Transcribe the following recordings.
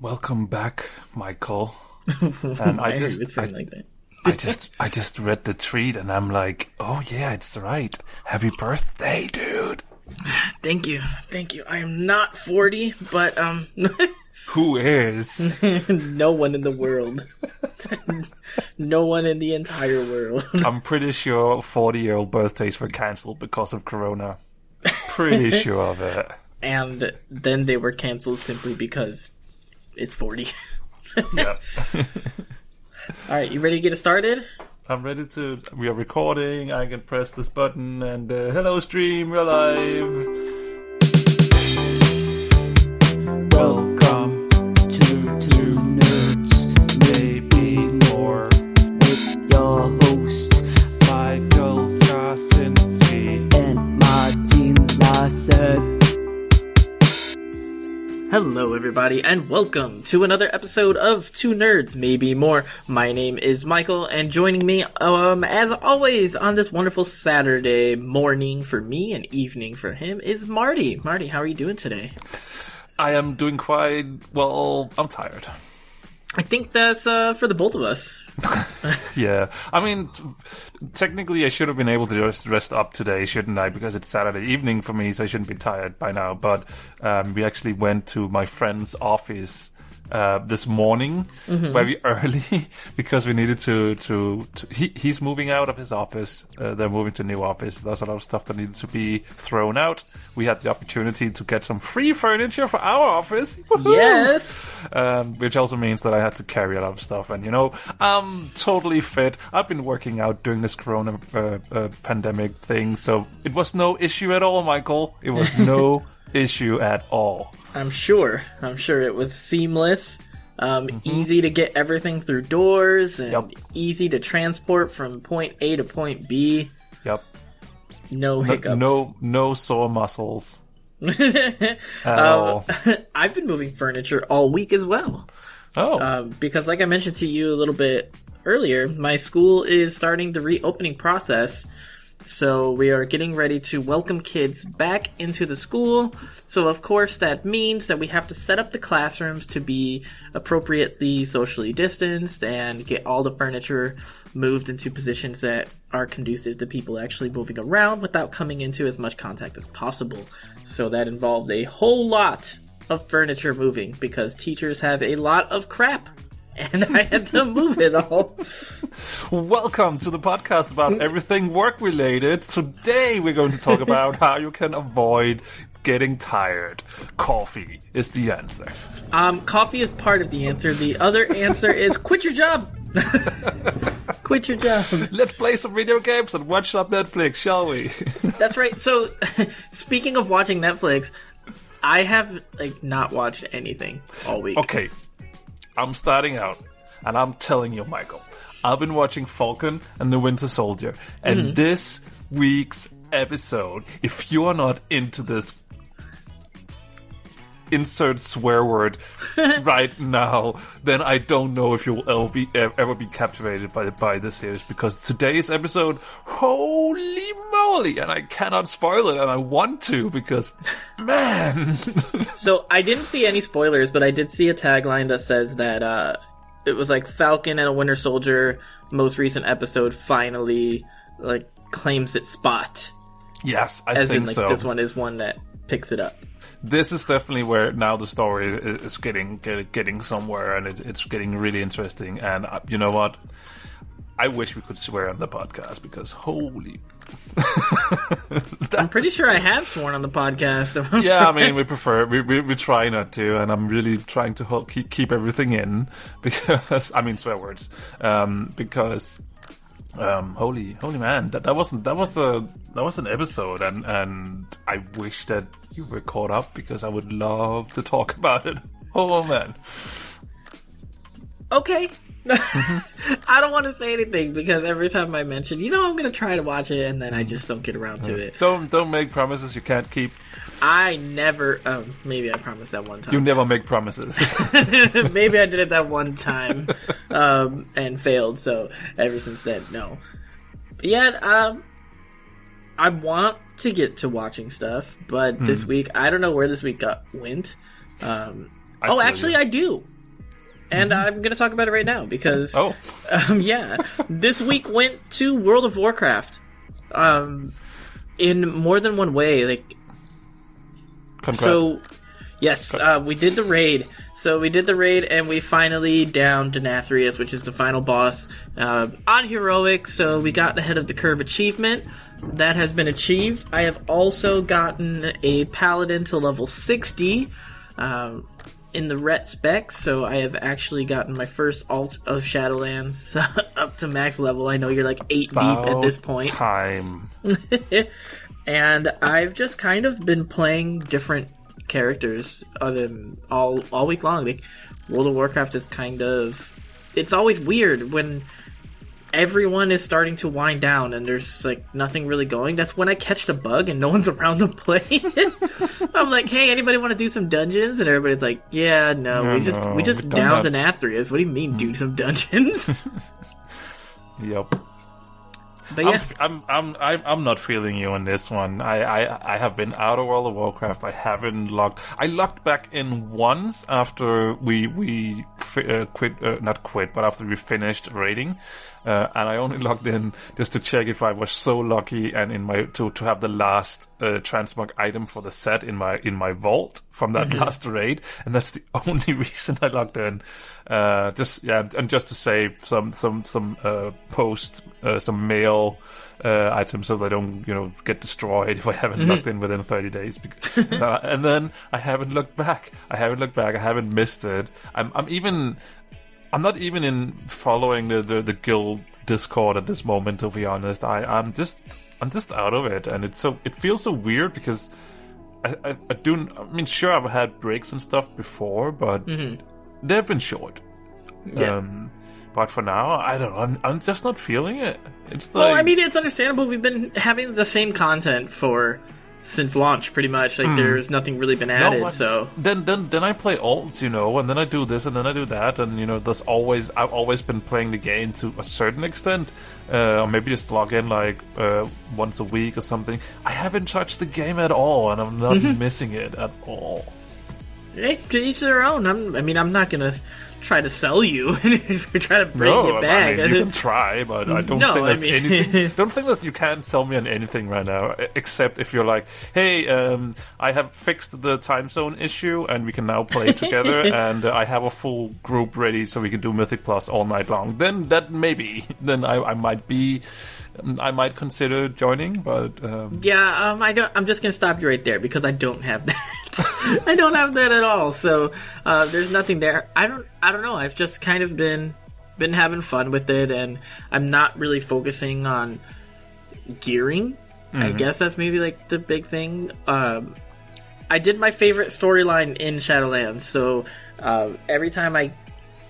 Welcome back, Michael. And I you just, I, like that? I just, I just read the tweet, and I'm like, oh yeah, it's right. Happy birthday, dude. Thank you, thank you. I am not forty, but um, Who is? no one in the world, no one in the entire world. I'm pretty sure 40 year old birthdays were cancelled because of Corona. Pretty sure of it. and then they were canceled simply because it's forty. Yeah. All right, you ready to get it started? I'm ready to. We are recording. I can press this button, and uh, hello, stream. We're live. Welcome everybody, and welcome to another episode of Two Nerds, Maybe More. My name is Michael, and joining me, um, as always, on this wonderful Saturday morning for me and evening for him is Marty. Marty, how are you doing today? I am doing quite well. I'm tired. I think that's uh, for the both of us. Yeah, I mean, t- technically, I should have been able to just rest up today, shouldn't I? Because it's Saturday evening for me, so I shouldn't be tired by now. But um, we actually went to my friend's office uh, this morning very early because we needed to. to, to he, he's moving out of his office. Uh, they're moving to a new office. There's a lot of stuff that needed to be thrown out. We had the opportunity to get some free furniture for our office. Woohoo! Yes! um, which also means that I had to carry a lot of stuff. And you know, I'm totally fit. I've been working out during this Corona uh, uh, pandemic thing, so it was no issue at all, Michael. It was no issue at all. I'm sure. I'm sure it was seamless. Um, Easy to get everything through doors and Yep. easy to transport from point A to point B. Yep. No No, hiccups. no, no sore muscles at Um, all. I've been moving furniture all week as well. Oh, Um, because, like I mentioned to you a little bit earlier, my school is starting the reopening process. So we are getting ready to welcome kids back into the school. So of course that means that we have to set up the classrooms to be appropriately socially distanced and get all the furniture moved into positions that are conducive to people actually moving around without coming into as much contact as possible. So that involved a whole lot of furniture moving because teachers have a lot of crap. And I had to move it all. welcome to the podcast about everything work related. Today we're going to talk about how you can avoid getting tired. Coffee is the answer. Um, coffee is part of the answer. The other answer is quit your job. quit your job. Let's play some video games and watch some Netflix, shall we? That's right. So, speaking of watching Netflix, I have like not watched anything all week. okay, I'm starting out, and I'm telling you, Michael, I've been watching Falcon and the Winter Soldier, and mm-hmm. this week's episode, if you are not into this, insert swear word right now, then I don't know if you'll ever be ever be captivated by by this series because today's episode, holy moly, and I cannot spoil it, and I want to because, man. So I didn't see any spoilers, but I did see a tagline that says that uh, it was like Falcon and a Winter Soldier most recent episode finally like claims its spot, Yes, I as think in like so. this one is one that picks it up. this is definitely where now the story is, is getting getting somewhere and it, it's getting really interesting and uh, you know what i wish we could swear on the podcast because holy I'm pretty sure I have sworn on the podcast. yeah i mean we prefer we, we, we try not to and i'm really trying to keep, keep everything in because i mean swear words um because um holy holy man that, that wasn't that was a that was an episode and and i wish that you were caught up because i would love to talk about it oh man okay. I don't want to say anything because every time I mention, you know, I'm gonna try to watch it, and then I just don't get around to it. Don't don't make promises you can't keep. I never. Um, maybe I promised that one time. You never make promises. maybe I did it that one time um, and failed. So ever since then, no. But yet, um, I want to get to watching stuff, but this week I don't know where this week got went. Um, Oh, actually, you. I do. And I'm going to talk about it right now because, oh, um, yeah, this week went to World of Warcraft. Um, in more than one way. Like, congrats. so, yes, uh, we did the raid. So we did the raid, and we finally downed Denathrius, which is the final boss, uh, on heroic. So we got ahead of the curve achievement. That has been achieved. I have also gotten a paladin to level sixty. Um, in the ret spec, so I have actually gotten my first alt of Shadowlands up to max level. I know you're like eight deep at this point. Time. and I've just kind of been playing different characters other than all all week long. Like World of Warcraft is kind of it's always weird when everyone is starting to wind down and there's like nothing really going. That's when I catch the bug and no one's around to play. I'm like, hey, anybody want to do some dungeons? And everybody's like, yeah, no, No, we just no, we just downed that." Denathrius. What do you mean, do some dungeons? Yep. But yeah, I'm, I'm, I'm, I'm, not feeling you on this one. I, I, I have been out of World of Warcraft. I haven't logged. I logged back in once after we, we uh, quit, uh, not quit, but after we finished raiding. Uh, and I only logged in just to check if I was so lucky and in my, to, to have the last, uh, transmog item for the set in my, in my vault from that last raid. And that's the only reason I logged in. Uh, just, yeah, and just to save some, some, some, uh, post, uh, some mail, uh, items so they don't, you know, get destroyed if I haven't logged in within 30 days. Uh, and then I haven't looked back. I haven't looked back. I haven't missed it. I'm, I'm even, I'm not even in following the, the, the guild Discord at this moment. To be honest, I I'm just I'm just out of it, and it's so it feels so weird because I I, I do I mean sure I've had breaks and stuff before, but they've been short. yeah. Um, but for now, I don't know. I'm I'm just not feeling it. It's like Well, I mean, it's understandable. We've been having the same content for since launch, pretty much. Like, there's nothing really been added. but so then then then I play alts, you know, and then I do this and then I do that, and you know, there's always I've always been playing the game to a certain extent, uh, or maybe just log in like uh, once a week or something. I haven't touched the game at all, and I'm not missing it at all. hey, to each their own. I'm, I mean, I'm not gonna try to sell you if you're trying to bring no, it back. I mean, you can try, but I don't No, think I mean- anything. Don't think that you can sell me on anything right now, except if you're like, "Hey, um, I have fixed the time zone issue, and we can now play together, and uh, I have a full group ready, so we can do Mythic Plus all night long." Then that maybe, then I, I might be, I might consider joining, but um, yeah, um, I don't. I'm just gonna stop you right there because I don't have that. I don't have that at all. So uh, there's nothing there. I don't. I don't know. I've just kind of been been having fun with it, and I'm not really focusing on gearing. I guess that's maybe like the big thing. Um, I did my favorite storyline in Shadowlands, so uh, every time I,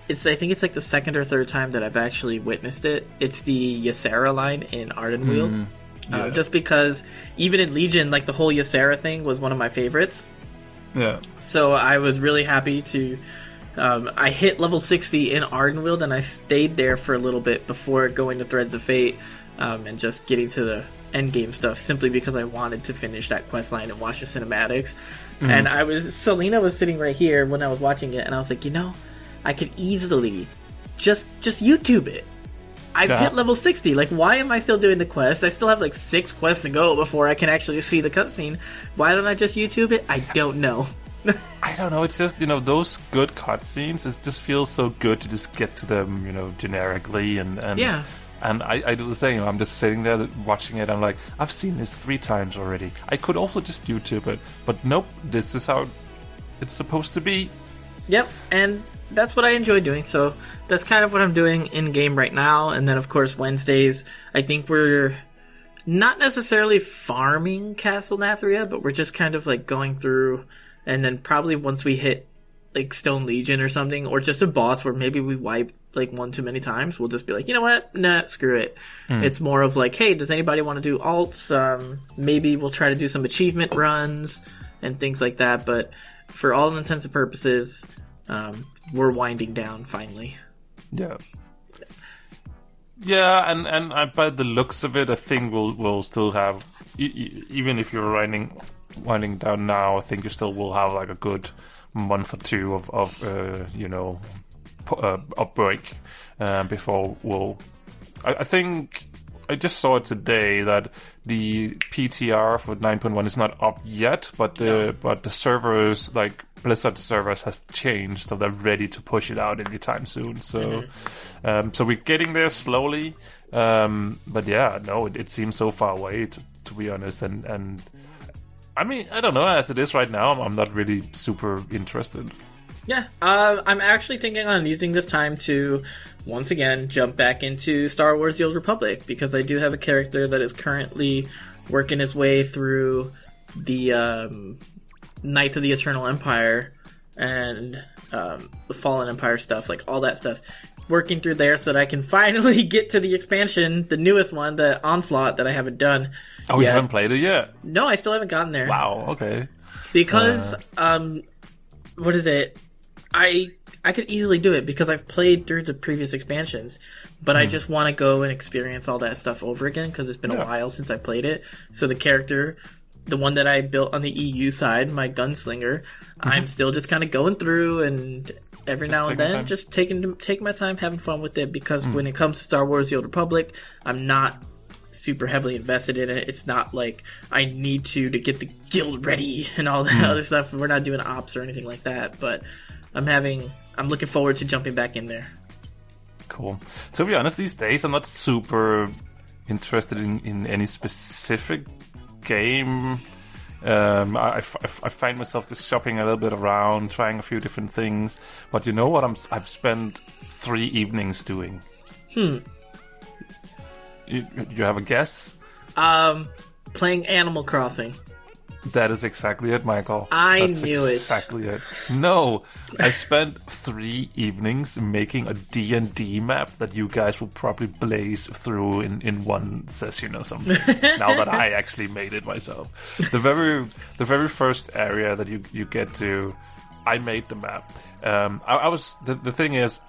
it's I think it's like the second or third time that I've actually witnessed it. It's the Ysera line in Ardenweald. Uh, just because even in Legion, like the whole Ysera thing was one of my favorites. yeah, So I was really happy to. Um, I hit level 60 in Ardenweald and I stayed there for a little bit before going to Threads of Fate um, and just getting to the end game stuff simply because I wanted to finish that quest line and watch the cinematics. And I was. Selena was sitting right here when I was watching it and I was like, you know, I could easily just just YouTube it. I've Yeah. hit level 60. Like, why am I still doing the quest? I still have like six quests to go before I can actually see the cutscene. Why don't I just YouTube it? I don't know. I don't know. It's just you know those good cutscenes. It just feels so good to just get to them, you know, generically and and Yeah. And I, I do the same. I'm just sitting there watching it. I'm like, I've seen this three times already. I could also just YouTube it, but nope. This is how it's supposed to be. Yep, and that's what I enjoy doing. So that's kind of what I'm doing in game right now. And then, of course, Wednesdays, I think we're not necessarily farming Castle Nathria, but we're just kind of like going through. And then probably once we hit like Stone Legion or something, or just a boss where maybe we wipe like one too many times, we'll just be like, you know what? Nah, screw it. It's more of like, hey, does anybody want to do alts? Um, maybe we'll try to do some achievement runs and things like that. But for all intents and purposes, um, we're winding down finally. Yeah. Yeah, and and by the looks of it, I think we'll we'll still have even if you're winding winding down now. I think you still will have like a good month or two of, of uh, you know, pu- uh, a break uh, before we'll. I, I think I just saw today that the PTR for 9.1 is not up yet, but the but the servers like Blizzard servers have changed, so they're ready to push it out anytime soon. So, um, so we're getting there slowly. Um, but yeah, no, it, it seems so far away to, to be honest, and and I mean I don't know as it is right now. I'm, I'm not really super interested. Yeah, uh, I'm actually thinking on using this time to once again jump back into Star Wars: The Old Republic because I do have a character that is currently working his way through the um, Knights of the Eternal Empire and um, the Fallen Empire stuff, like all that stuff. Working through there so that I can finally get to the expansion, the newest one, the Onslaught that I haven't done. Oh, you haven't played it yet? No, I still haven't gotten there Wow. Okay. because Uh. um what is it i i could easily do it because i've played through the previous expansions but i just want to go and experience all that stuff over again because it's been a Hmm. While since i played it so the character the one that i built on the eu side my gunslinger i'm still just kind of going through and every now and then just taking taking my time having fun with it because Hmm. when it comes to star wars the old republic i'm not super heavily invested in it. It's not like I need to to get the guild ready and all that Hmm. other stuff. We're not doing ops or anything like that, but I'm having I'm looking forward to jumping back in there. Cool. To be honest, these days I'm not super interested in, in any specific game. Um, I, I, I find myself just shopping a little bit around, trying a few different things. But you know what? I'm I've spent three evenings doing. Hmm. You, you have a guess? Um playing Animal Crossing. That is exactly it, Michael. I That's knew it. exactly it. No, I spent three evenings making a D&D map that you guys will probably blaze through in, in one session or something. now that I actually made it myself. The very the very first area that you you get to, I made the map. Um, I, I was the, the thing is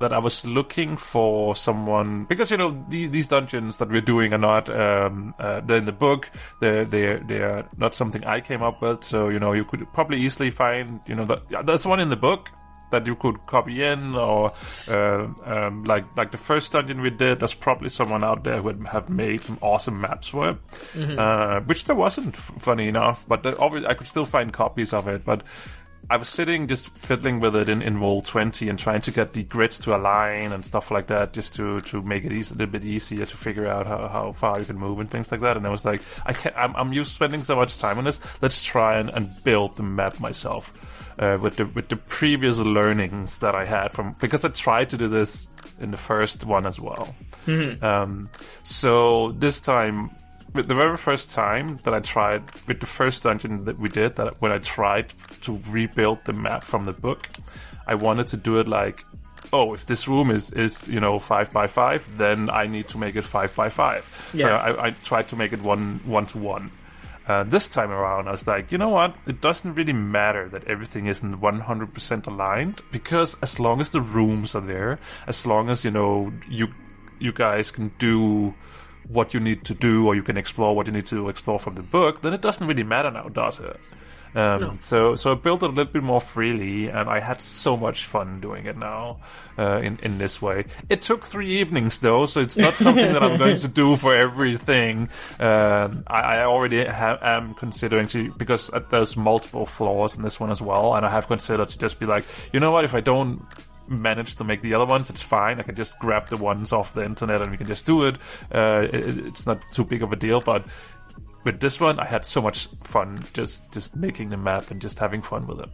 that I was looking for someone because you know the, these dungeons that we're doing are not um, uh, they're in the book. They're they're they're not something I came up with. So you know you could probably easily find you know that there's one in the book that you could copy in or uh, um, like like the first dungeon we did. There's probably someone out there who would have made some awesome maps for it, uh, which there wasn't. Funny enough, but there, obviously I could still find copies of it, but. I was sitting just fiddling with it in, in roll twenty and trying to get the grids to align and stuff like that, just to, to make it easy, a little bit easier to figure out how, how far you can move and things like that. And I was like, I can't, I'm, I'm used to spending so much time on this. Let's try and, and build the map myself uh, with the with the previous learnings that I had from because I tried to do this in the first one as well. Um, so this time, the very first time that I tried with the first dungeon that we did, that when I tried to rebuild the map from the book, I wanted to do it like, oh, if this room is is you know five by five, then I need to make it five by five. So Yeah. I, I tried to make it one one to one. Uh, this time around, I was like, you know what? It doesn't really matter that everything isn't 100% aligned because as long as the rooms are there, as long as you know you you guys can do what you need to do or you can explore what you need to explore from the book, then it doesn't really matter now, does it? Um, So, so I built it a little bit more freely, and I had so much fun doing it now uh, in in this way. It took three evenings though, so it's not something that I'm going to do for everything. Um, I, I already ha- am considering to because uh, there's multiple floors in this one as well, and I have considered to just be like, you know what, if I don't manage to make the other ones, it's fine. I can just grab the ones off the internet and we can just do it. Uh, it it's not too big of a deal, but with this one, I had so much fun just just making the map and just having fun with it.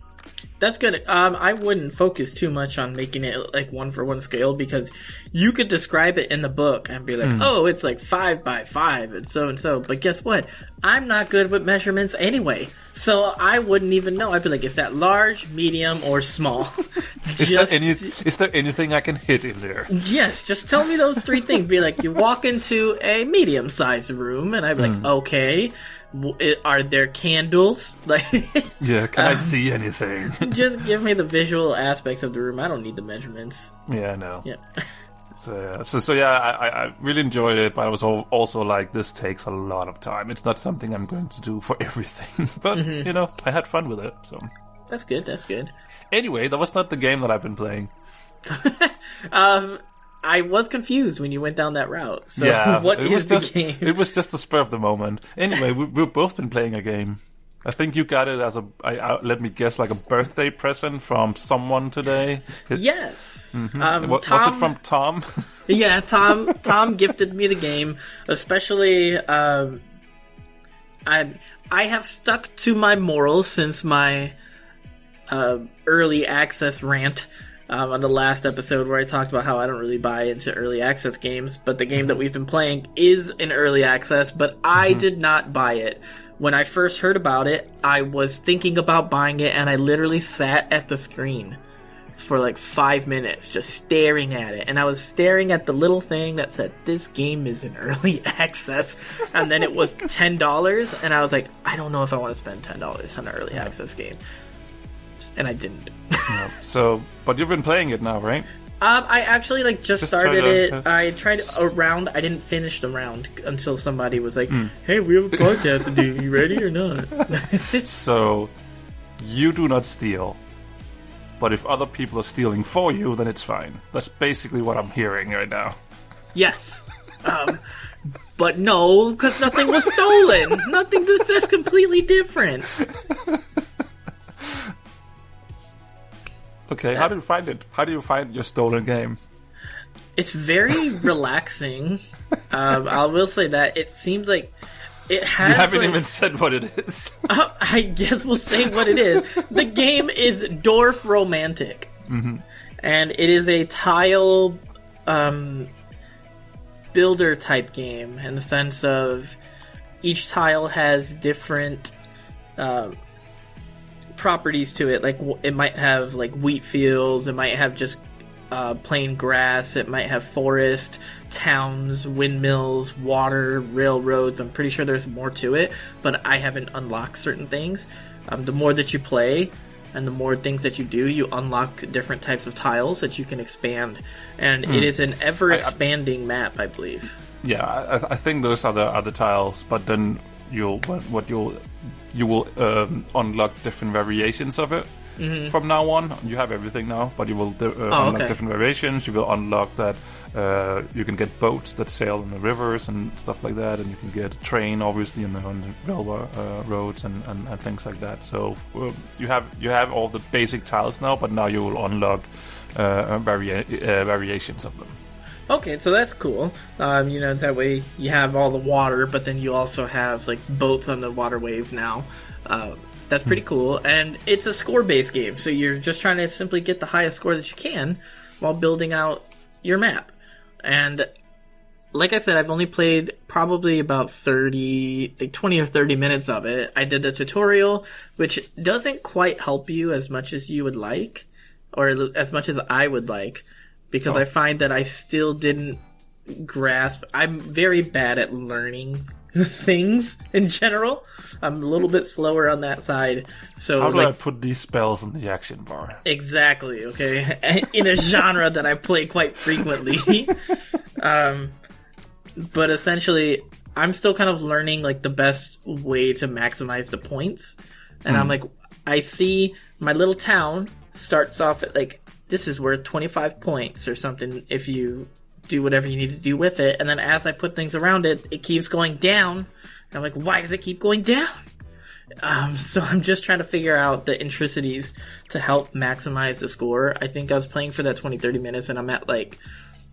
That's good. Um, I wouldn't focus too much on making it like one for one scale because you could describe it in the book and be like, "Oh, it's like five by five and so and so." But guess what? I'm not good with measurements anyway, so I wouldn't even know. I'd be like, "Is that large, medium, or small?" Is there any? Is there anything I can hit in there? Yes, just tell me those three things. Be like, you walk into a medium sized room, and I'd be like, okay, w- it- are there candles? Like, Yeah, can I see anything? just give me the visual aspects of the room. I don't need the measurements. yeah, no. Yeah. So, yeah, so, so yeah, I, I- I really enjoyed it, but I was also like, this takes a lot of time. It's not something I'm going to do for everything, but you know, I had fun with it. So That's good. That's good. Anyway, that was not the game that I've been playing. Um, I was confused when you went down that route. So, yeah, what it is was the just game? it was just a spur of the moment. Anyway, we, we've both been playing a game. I think you got it as a I, I, let me guess like a birthday present from someone today. It- yes. Um, wa- was Tom, it from Tom? Yeah, Tom. Tom gifted me the game, especially. Um, I I have stuck to my morals since my uh, early access rant um, on the last episode where I talked about how I don't really buy into early access games, but the game that mm-hmm. we've been playing is in early access, but I mm-hmm. did not buy it. When I first heard about it, I was thinking about buying it, and I literally sat at the screen for like five minutes just staring at it. And I was staring at the little thing that said, This game is in early access. And then it was $10. And I was like, I don't know if I want to spend $10 on an early mm-hmm. access game. And I didn't. so, but you've been playing it now, right? Um, I actually like just, Just started to- it. I tried a round. I didn't finish the round until somebody was like, Hmm. "Hey, we have a podcast to do. You ready or not?" So, you do not steal. But if other people are stealing for you, then it's fine. That's basically what I'm hearing right now. yes. Um, but no, because nothing was stolen. nothing. This is completely different. Okay, how do you find it? How do you find your stolen game? It's very relaxing. Um, I will say that it seems like it has. You haven't like- even said what it is. Uh, I guess we'll say what it is. the game is Dorfromantik, and it is a tile um, builder type game in the sense of each tile has different um properties to it. Like it might have like wheat fields, it might have just uh, plain grass, it might have forest, towns, windmills, water, railroads. I'm pretty sure there's more to it, but I haven't unlocked certain things. Um, the more that you play, and the more things that you do, you unlock different types of tiles that you can expand, and it is an ever expanding map, I believe. Yeah, I, I think those are the other tiles, but then you'll what, what you'll you will um, unlock different variations of it from now on. You have everything now, but you will uh, unlock Oh, okay. different variations. You will unlock that uh, you can get boats that sail on the rivers and stuff like that, and you can get a train, obviously, in the, on the railroad uh, roads and, and, and things like that. So uh, you have you have all the basic tiles now, but now you will unlock uh, varia- uh, variations of them. Okay, so that's cool. Um, you know, that way you have all the water, but then you also have like boats on the waterways now. Uh, that's pretty cool, and it's a score-based game, so you're just trying to simply get the highest score that you can while building out your map. And like I said, I've only played probably about 30, like 20 or 30 minutes of it. I did the tutorial, which doesn't quite help you as much as you would like, or as much as I would like, because I find that I still didn't grasp. I'm very bad at learning things in general. I'm a little bit slower on that side. So How do like, I put these spells in the action bar? Exactly. Okay, in a genre that I play quite frequently. um, but essentially, I'm still kind of learning like the best way to maximize the points, and I'm like, I see my little town starts off at like this is worth 25 points or something if you do whatever you need to do with it, and then as I put things around it, it keeps going down. And I'm like, why does it keep going down? Um, so I'm just trying to figure out the intricacies to help maximize the score. I think I was playing for that 20, 30 minutes and I'm at like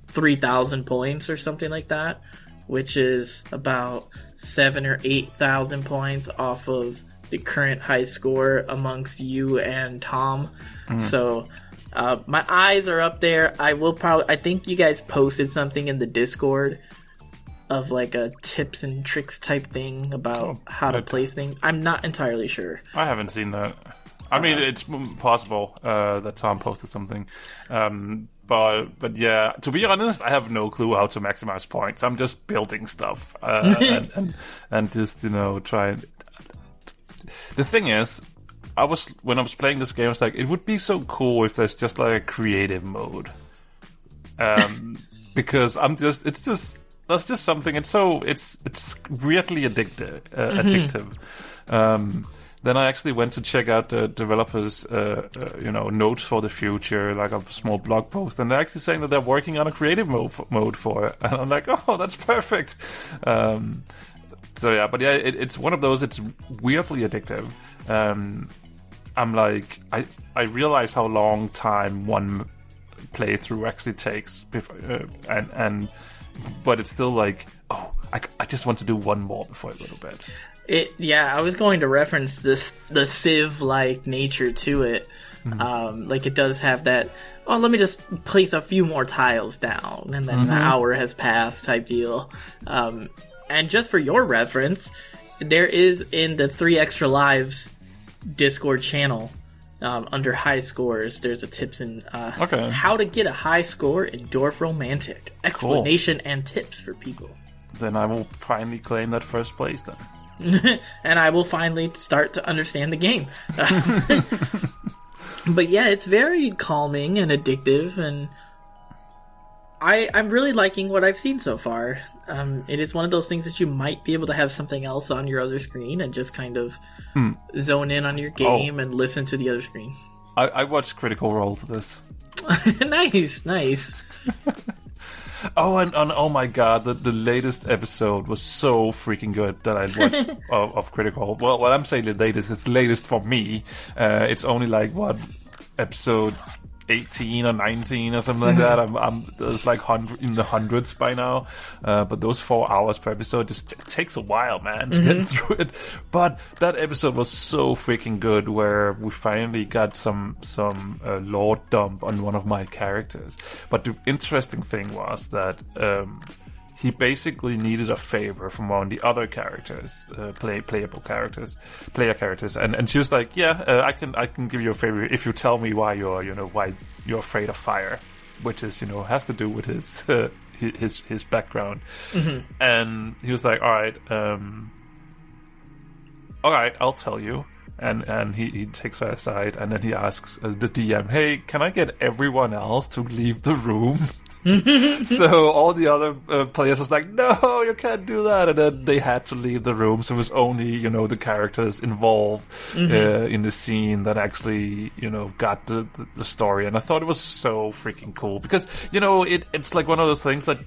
3,000 points or something like that, which is about seven or 8,000 points off of the current high score amongst you and Tom. So, uh, my eyes are up there. I will probably, I think you guys posted something in the Discord of like a tips and tricks type thing about Oh, how to place things. I'm not entirely sure. I haven't seen that. I mean, it's possible uh, that Tom posted something, um, but but yeah. To be honest, I have no clue how to maximize points. I'm just building stuff uh, and, and and just you know try. The thing is, I was when I was playing this game, I was like, it would be so cool if there's just like a creative mode, um, because I'm just it's just that's just something. It's so it's it's weirdly addictive, uh, addictive. Um, then I actually went to check out the developers, uh, uh, you know, notes for the future, like a small blog post, and they're actually saying that they're working on a creative mode for, mode for it, and I'm like, oh, that's perfect. Um, so yeah, but yeah, it, it's one of those. It's weirdly addictive. Um, I'm like, I I realize how long time one playthrough actually takes, before, uh, and and but it's still like, oh, I, I just want to do one more before I go to bed. It yeah, I was going to reference this the Civ like nature to it. Um, like it does have that. Oh, let me just place a few more tiles down, and then an hour has passed type deal. Um, and just for your reference, there is in the three extra lives Discord channel um, under high scores. There's a tips and uh, Okay. how to get a high score in Dwarf Romantic explanation and tips for people. Then I will finally claim that first place. Then and I will finally start to understand the game. but yeah, it's very calming and addictive, and I I'm really liking what I've seen so far. Um, it is one of those things that you might be able to have something else on your other screen and just kind of zone in on your game and listen to the other screen. I, I watched Critical Role to this. nice, nice. Oh, and, and oh my god, the, the latest episode was so freaking good that I watched of, of Critical. Well, what I'm saying the latest, it's latest for me. Uh, it's only like what episode 18 or 19 or something like that. I'm, I'm there's like hundred in the hundreds by now. Uh, but those four hours per episode just t- takes a while, man, to get through it. But that episode was so freaking good, where we finally got some some uh, lore dump on one of my characters. But the interesting thing was that. Um, he basically needed a favor from one of the other characters, uh, play playable characters, player characters, and and she was like, "Yeah, uh, I can I can give you a favor if you tell me why you're you know why you're afraid of fire, which is you know has to do with his uh, his his background." And he was like, "All right, um, all right, I'll tell you." And and he, he takes her aside, and then he asks uh, the DM, "Hey, can I get everyone else to leave the room?" so all the other uh, players was like, "No, you can't do that," and then they had to leave the room. So it was only you know the characters involved uh, in the scene that actually you know got the, the the story. And I thought it was so freaking cool because you know it it's like one of those things that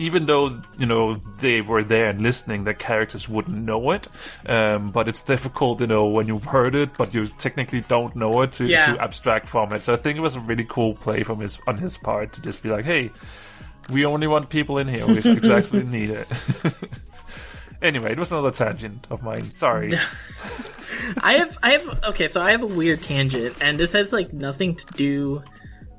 even though you know they were there and listening, the characters wouldn't know it. Um, but it's difficult, you know, when you've heard it, but you technically don't know it to, Yeah. to abstract from it. So I think it was a really cool play from his on his part to just be like, "Hey, we only want people in here. We actually need it." anyway, it was another tangent of mine. Sorry. I have I have okay, so I have a weird tangent, and this has like nothing to do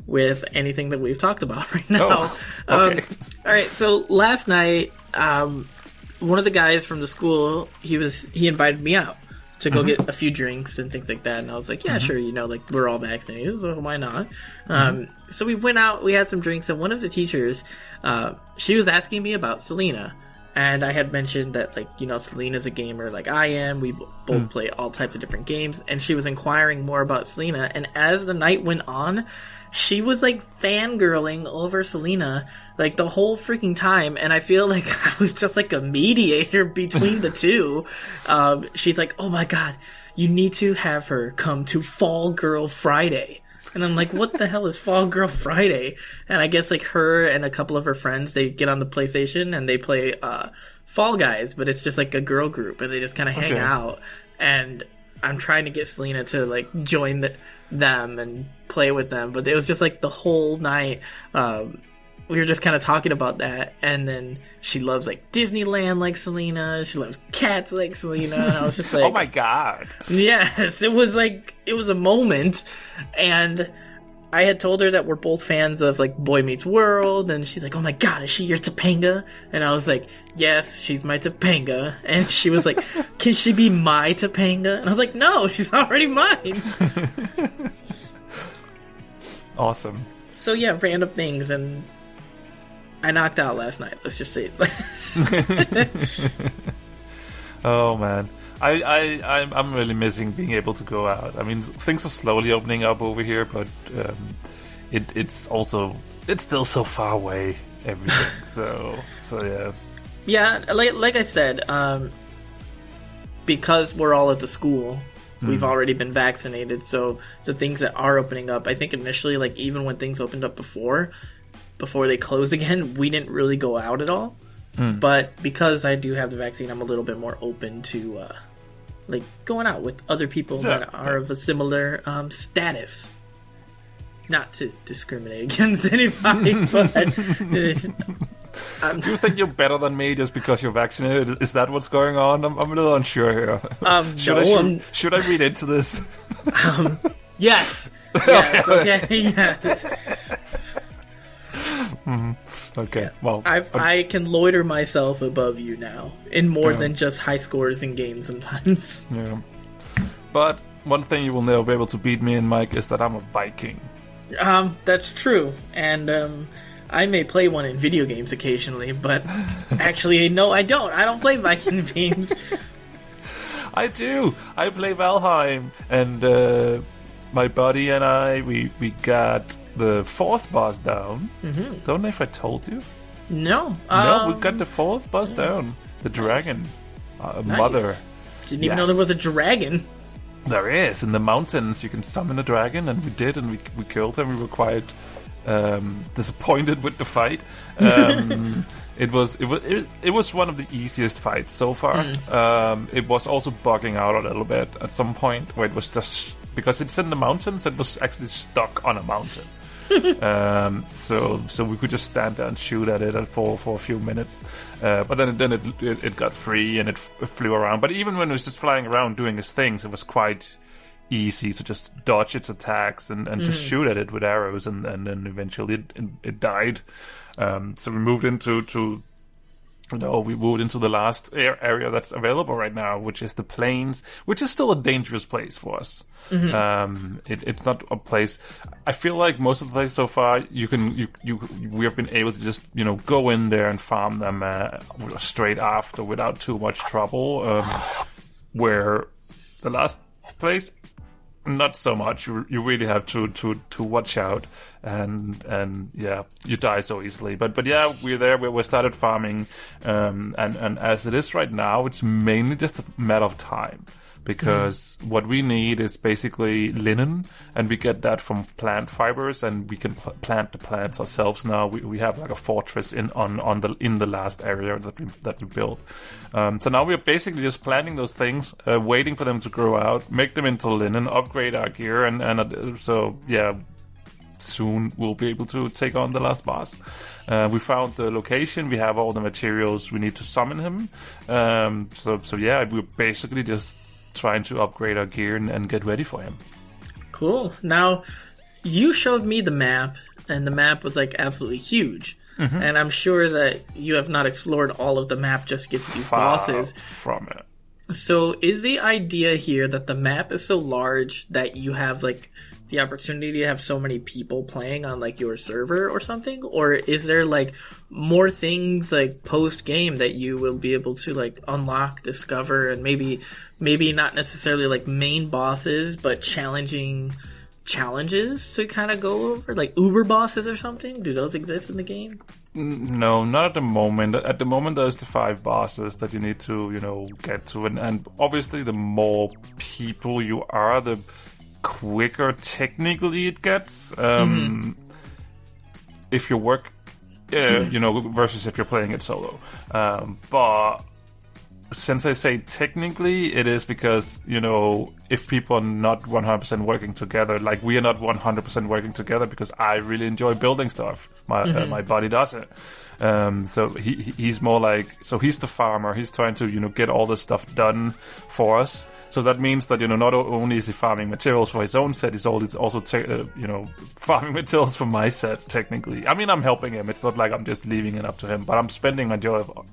with anything that we've talked about right now. Oh, okay. Um, all right, so last night, um, one of the guys from the school he was he invited me out to go get a few drinks and things like that, and I was like, yeah, sure, you know, like we're all vaccinated, so why not? Um, so we went out, we had some drinks, and one of the teachers, uh, she was asking me about Selena. And I had mentioned that, like, you know, Selena's a gamer like I am. We both play all types of different games. And she was inquiring more about Selena. And as the night went on, she was like fangirling over Selena like the whole freaking time. And I feel like I was just like a mediator between the two. Um, she's like, oh my god, you need to have her come to Fall Girl Friday. And I'm like, what the hell is Fall Girl Friday? And I guess like her and a couple of her friends, they get on the PlayStation and they play uh, Fall Guys, but it's just like a girl group and they just kind of hang Okay. out. And I'm trying to get Selena to like join the, them and play with them, but it was just like the whole night. Um, we were just kind of talking about that, and then she loves like Disneyland like Selena. She loves cats like Selena. And I was just oh like, oh my god. Yes, it was like it was a moment, and I had told her that we're both fans of like Boy Meets World, and she's like, "Oh my god, is she your Topanga?" And I was like, "Yes, she's my Topanga." And she was like, "Can she be my Topanga?" And I was like, "No, she's already mine." Awesome. so yeah, random things, and I knocked out last night. Let's just say, Oh man, I I I'm, I'm really missing being able to go out. I mean, things are slowly opening up over here, but um, it it's also it's still so far away. Everything. so so yeah. yeah, like like I said, um, because we're all at the school, Hmm. we've already been vaccinated. So the things that are opening up, I think initially, like even when things opened up before, before they closed again, we didn't really go out at all. Hmm. But because I do have the vaccine, I'm a little bit more open to uh, like going out with other people Yeah, that are of a similar um, status. Not to discriminate against anybody, but uh, Do you think you're better than me just because you're vaccinated? Is that what's going on? I'm, I'm a little unsure here. um, should, no, I, should, um, should I read into this? yes, yes, okay, yes. Okay, well, I've, I can loiter myself above you now in more than just high scores in games sometimes. yeah. But one thing you will never be able to beat me in, Mike, is that I'm a Viking. Um, that's true, and um, I may play one in video games occasionally, but actually, no, I don't. I don't play Viking games. I do. I play Valheim, and uh, my buddy and I, we we got the fourth boss down. Mm-hmm. Don't know if I told you. No, no, um, we got the fourth boss down. The dragon, uh, mother. Didn't even know there was a dragon. There is in the mountains. You can summon a dragon, and we did, and we we killed him. We were quite um, disappointed with the fight. Um, it was it was it, it was one of the easiest fights so far. Um, it was also bugging out a little bit at some point where it was just because it's in the mountains. It was actually stuck on a mountain. um, so so we could just stand there and shoot at it for for a few minutes, uh, but then then it, it it got free and it f- flew around. But even when it was just flying around doing its things, it was quite easy to just dodge its attacks and, and just shoot at it with arrows, and, and then eventually it, it, it died. Um, so we moved into to no, we moved into the last air area that's available right now, which is the plains, which is still a dangerous place for us. Um, it, it's not a place. I feel like most of the places so far, you can you you we have been able to just you know go in there and farm them uh, straight after without too much trouble. Um, where the last place not so much. You, you really have to, to, to watch out, and and yeah, you die so easily. But but yeah, we're there. We, we started farming, um, and and as it is right now, it's mainly just a matter of time. Because what we need is basically linen, and we get that from plant fibers, and we can pl- plant the plants ourselves. Now we, we have like a fortress in on, on the in the last area that we that we built. Um, so now we're basically just planting those things, uh, waiting for them to grow out, make them into linen, upgrade our gear, and and uh, so yeah, soon we'll be able to take on the last boss. Uh, we found the location. We have all the materials we need to summon him. Um, so so yeah, we're basically just trying to upgrade our gear and, and get ready for him. Cool. Now, you showed me the map, and the map was like absolutely huge. Mm-hmm. And I'm sure that you have not explored all of the map just to get to these Far bosses. from it. So, is the idea here that the map is so large that you have like the opportunity to have so many people playing on like your server or something? Or is there like more things like post game that you will be able to like unlock, discover, and maybe, maybe not necessarily like main bosses, but challenging challenges to kind of go over? Like Uber bosses or something? Do those exist in the game? No, not at the moment. At the moment, there's the five bosses that you need to, you know, get to, and, and obviously, the more people you are, the quicker technically it gets. Um, If you work, uh, you know, versus if you're playing it solo. Um, but since I say technically, it is because you know if people are not 100% working together, like we are not 100% working together, because I really enjoy building stuff. My uh, my body does it. Um, so he he- he's more like so he's the farmer. He's trying to you know get all this stuff done for us. So that means that you know not only is he farming materials for his own set, he's also te- uh, you know farming materials for my set. Technically, I mean I'm helping him. It's not like I'm just leaving it up to him, but I'm spending majority of,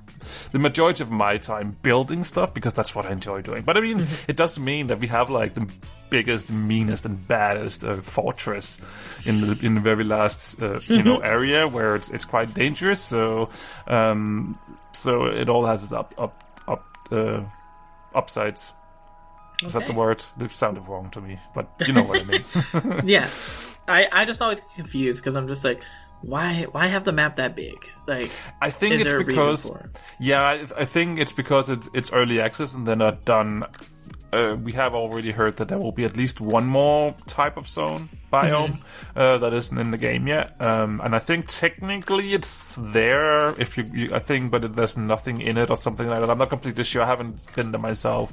the majority of my time building stuff because that's what I enjoy doing. But I mean, it does mean that we have like the biggest, meanest, and baddest uh, fortress in the in the very last uh, you know area where it's it's quite dangerous. So um, so it all has its up up up uh, upsides. Is that the Okay. word? It sounded wrong to me, but you know what I mean. yeah. I, I just always get confused because I'm just like, why why have the map that big? Like, I think it's because it? yeah, I, I think it's because it's it's early access and they're not done. Uh, we have already heard that there will be at least one more type of zone biome Mm-hmm. uh, that isn't in the game yet, um, and I think technically it's there. If you, you I think, but it, there's nothing in it or something like that. I'm not completely sure. I haven't been there myself,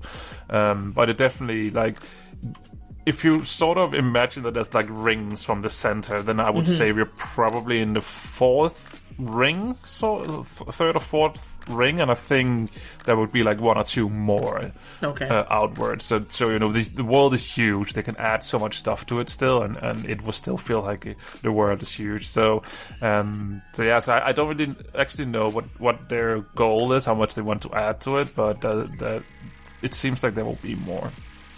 um, but it definitely like if you sort of imagine that there's like rings from the center, then I Mm-hmm. would say we're probably in the fourth ring, so th- third or fourth ring, and I think there would be like one or two more Okay. uh, outwards. So, so you know, the, the world is huge. They can add so much stuff to it still, and, and it will still feel like it, the world is huge. So, um, so yeah, so I, I don't really actually know what what their goal is, how much they want to add to it, but uh, that it seems like there will be more.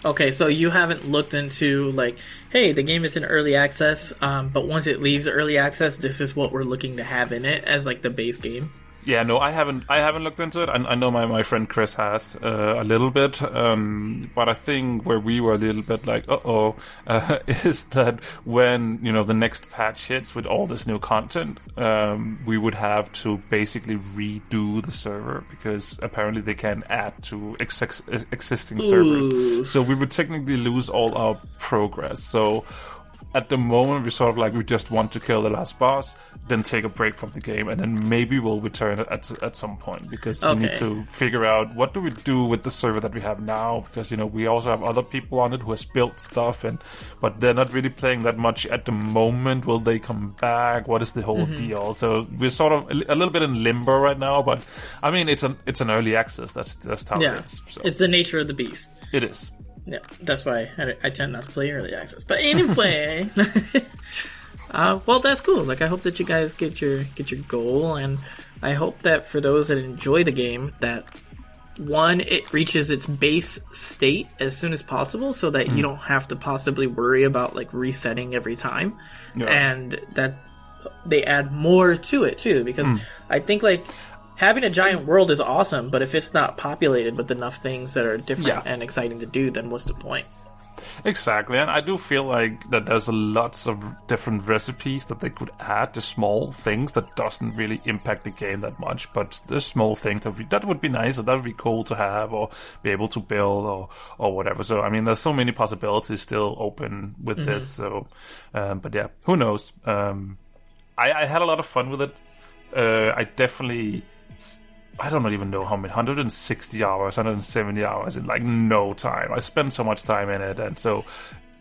Okay, so you haven't looked into like, hey, the game is in early access, um, but once it leaves early access, this is what we're looking to have in it as like the base game. Yeah, no, I haven't. I haven't looked into it. I, I know my, my friend Chris has uh, a little bit, um, but I think where we were a little bit like, uh oh, uh, is that when you know the next patch hits with all this new content, um, we would have to basically redo the server because apparently they can add to ex- existing Ooh. servers. So we would technically lose all our progress. So at the moment we sort of like we just want to kill the last boss, then take a break from the game, and then maybe we'll return at at some point because we need to figure out what do we do with the server that we have now because you know we also have other people on it who has built stuff and but they're not really playing that much at the moment. Will they come back? What is the whole mm-hmm. deal? So we're sort of a, a little bit in limbo right now, but I mean it's an it's an early access. That's that's how Yeah, it is. So it's the nature of the beast. it is. Yeah, that's why I, I tend not to play early access. But anyway, uh, well, that's cool. Like, I hope that you guys get your get your goal, and I hope that for those that enjoy the game, that one it reaches its base state as soon as possible, so that you don't have to possibly worry about like resetting every time, Yeah. and that they add more to it too. Because I think like. Having a giant world is awesome, but if it's not populated with enough things that are different Yeah. and exciting to do, then what's the point? Exactly, and I do feel like that there's a lots of different recipes that they could add to small things that doesn't really impact the game that much, but the small things that would be, that would be nice, or that would be cool to have, or be able to build, or or whatever. So I mean, there's so many possibilities still open with this. So, um, but yeah, who knows? Um, I, I had a lot of fun with it. Uh, I definitely. I don't even know how many 160 hours, 170 hours in like no time. I spent so much time in it, and so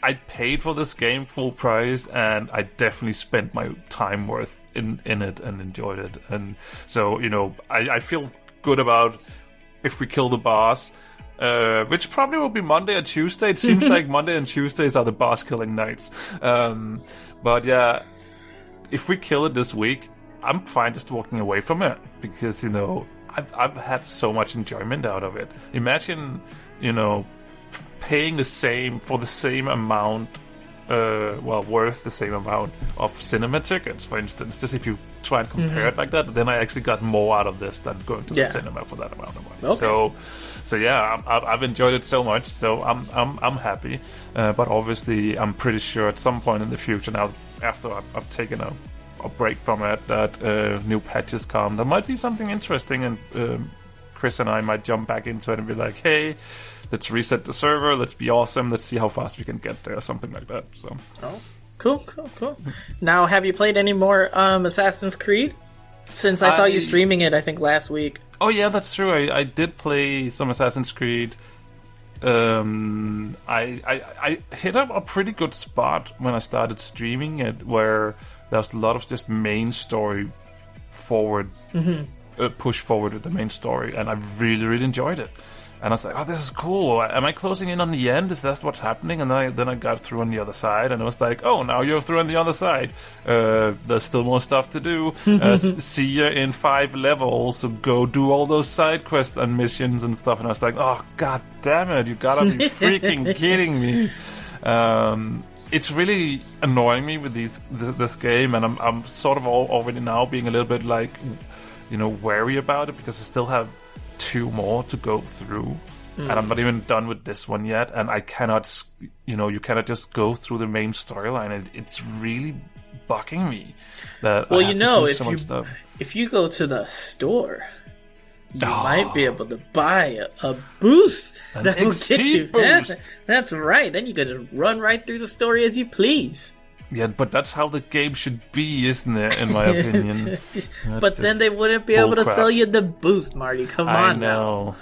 I paid for this game full price, and I definitely spent my time worth in in it and enjoyed it. And so you know, I, I feel good about if we kill the boss. Uh, which probably will be Monday or Tuesday. It seems like Monday and Tuesdays are the boss killing nights. Um, but yeah, if we kill it this week, I'm fine just walking away from it because you know I've I've had so much enjoyment out of it. Imagine, you know, paying the same for the same amount, uh, well, worth the same amount of cinema tickets, for instance. Just if you try and compare it like that, then I actually got more out of this than going to Yeah. the cinema for that amount of money. Okay. So, so yeah, I've, I've enjoyed it so much. So I'm I'm I'm happy. Uh, but obviously, I'm pretty sure at some point in the future now, after I've, I've taken a a break from it, that uh, new patches come. There might be something interesting, and um, Chris and I might jump back into it and be like, "Hey, let's reset the server. Let's be awesome. Let's see how fast we can get there, something like that." So, Oh, cool, cool, cool. Now, have you played any more um, Assassin's Creed? Since I saw you streaming it, I think last week. oh yeah, that's true. I, I did play some Assassin's Creed. Um, I, I I hit up a pretty good spot when I started streaming it, where there was a lot of just main story forward, uh, push forward with the main story, and I really really enjoyed it. And I was like, "Oh, this is cool. Am I closing in on the end? Is that what's happening?" And then I then I got through on the other side, and it was like, "Oh, now you're through on the other side. Uh, there's still more stuff to do. Uh, see you in five levels. So go do all those side quests and missions and stuff." And I was like, "Oh, god damn it! You gotta be freaking kidding me!" Um, it's really annoying me with these th- this game, and I'm I'm sort of all, already now being a little bit like, you know, wary about it because I still have two more to go through, and I'm hmm. not even done with this one yet. And I cannot, you know, you cannot just go through the main storyline. It, it's really bugging me. That Well, you know, if so you much stuff. if you go to the store, you Oh. might be able to buy a, a boost An that will XP get you. Boost. that's right. Then you can run right through the story as you please. Yeah, but that's how the game should be, isn't it? In my opinion. but then they wouldn't be able to bullcrap. sell you the boost, Marty. Come I on now. know.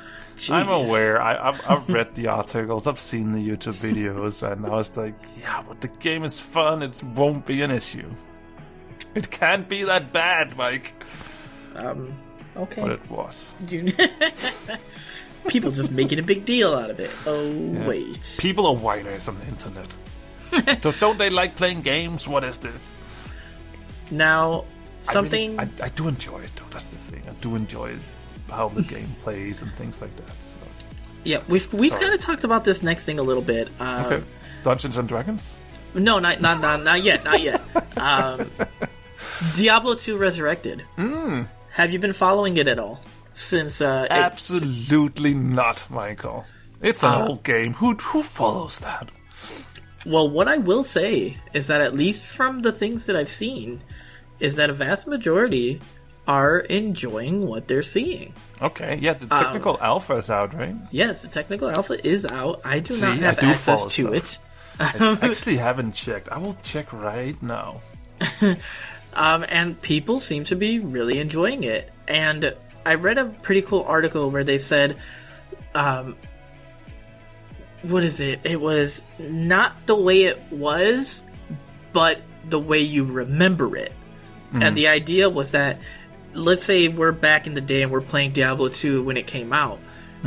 I'm aware. I, I've, I've read the articles. I've seen the YouTube videos, and I was like, "Yeah, but the game is fun. It won't be an issue. It can't be that bad, Mike." Um, okay. But it was. You- People just making a big deal out of it. Oh wait. People are whiners on the internet. don't, don't they like playing games? What is this? Now I really- something. I, I do enjoy it, though. That's the thing. I do enjoy how the game plays and things like that. So. yeah, we've we've kind of talked about this next thing a little bit. Um, Okay. Dungeons and Dragons. No, not not not not yet, not yet. Um, Diablo 2 Resurrected. Hmm. Have you been following it at all since? Uh, it- Absolutely not, Michael. It's an Uh, old game. Who who follows that? well, what I will say is that at least from the things that I've seen, is that a vast majority are enjoying what they're seeing. Okay, yeah, the Um, technical alpha is out, right? Yes, the technical alpha is out. I do See, not have access to stuff. it. I actually haven't checked. I will check right now. Um, and people seem to be really enjoying it. And I read a pretty cool article where they said, um, what is it? It was not the way it was, but the way you remember it. And the idea was that, let's say we're back in the day and we're playing Diablo 2 when it came out.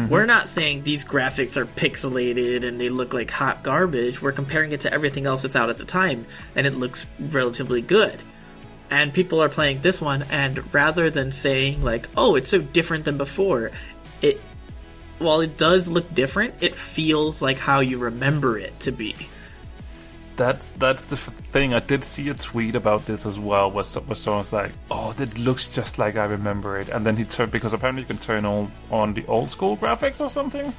We're not saying these graphics are pixelated and they look like hot garbage. We're comparing it to everything else that's out at the time, and it looks relatively good and people are playing this one and rather than saying like oh it's so different than before it while it does look different it feels like how you remember it to be That's that's the thing. I did see a tweet about this as well. Was was someone's like, "Oh, that looks just like I remember it," and then he turned because apparently you can turn on on the old school graphics or something.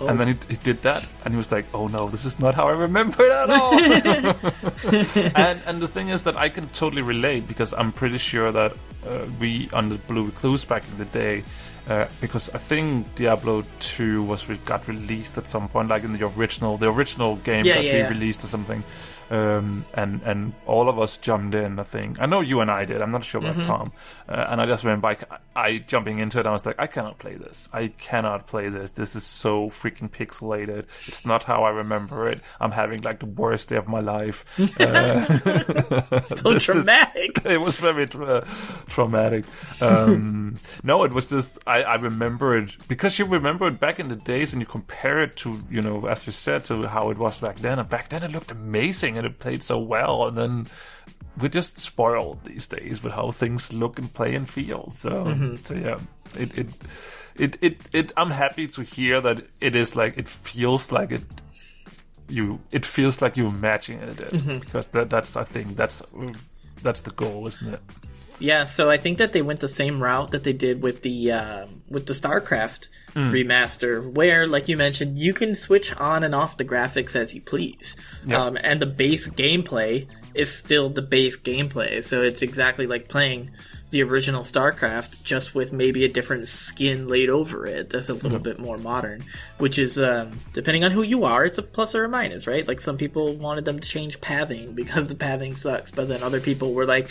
And then he, he did that, and he was like, "Oh no, this is not how I remember it at all." and and the thing is that I can totally relate because I'm pretty sure that uh, we on the Blue Recluse back in the day, uh, because I think Diablo Two was re- got released at some point, like in the original, the original game Yeah, got yeah, yeah. re-released or something. Um, and and all of us jumped in. I think I know you and I did. I'm not sure about Mm-hmm. Tom. Uh, and I just remember I, I jumping into it. I was like, I cannot play this. I cannot play this. This is so freaking pixelated. It's not how I remember it. I'm having like the worst day of my life. Uh, so this is- dramatic it was very tra- traumatic. Um, no, it was just I, I remember it because you remember it back in the days, and you compare it to you know as you said to how it was back then. And back then it looked amazing and it played so well, and then we're just spoiled these days with how things look and play and feel. So, mm-hmm. so yeah, it, it it it it. I'm happy to hear that it is like it feels like it you it feels like you're matching it mm-hmm. because that that's I think that's that's the goal, isn't it? Yeah so i think that they went the same route that they did with the uh, with the starcraft Hmm. remaster where like you mentioned you can switch on and off the graphics as you please Yeah. um, and the base gameplay is still the base gameplay so it's exactly like playing the original starcraft just with maybe a different skin laid over it that's a little bit more modern which is um, depending on who you are it's a plus or a minus right like some people wanted them to change pathing because the pathing sucks but then other people were like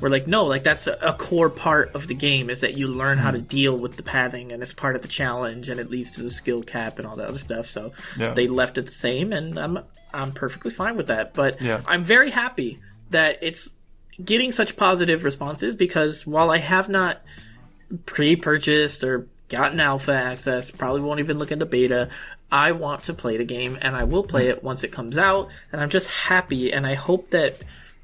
we're like no like that's a, a core part of the game is that you learn how to Hmm. deal with the pathing and it's part of the challenge and it leads to the skill cap and all that other stuff so Yeah. they left it the same and i'm i'm perfectly fine with that but Yeah. i'm very happy that it's getting such positive responses because while i have not pre-purchased or gotten alpha access probably won't even look into beta i want to play the game and i will play it once it comes out and i'm just happy and i hope that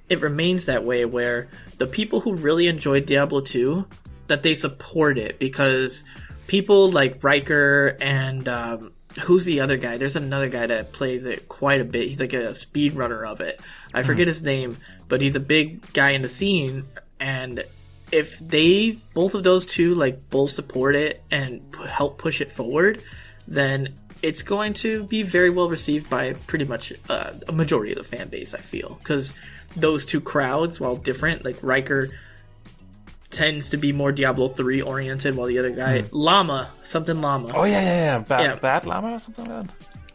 it remains that way where the people who really enjoyed diablo 2 that they support it because people like Rhykker and um, who's the other guy? There's another guy that plays it quite a bit. He's like a speedrunner of it. I forget his name, but he's a big guy in the scene. And if they, both of those two, like both support it and p- help push it forward, then it's going to be very well received by pretty much uh, a majority of the fan base. I feel because those two crowds, while different, like Rhykker tends to be more Diablo 3 oriented, while the other guy, Llama, something Llama. Oh yeah, yeah, yeah. Bad, Yeah. bad llama or something like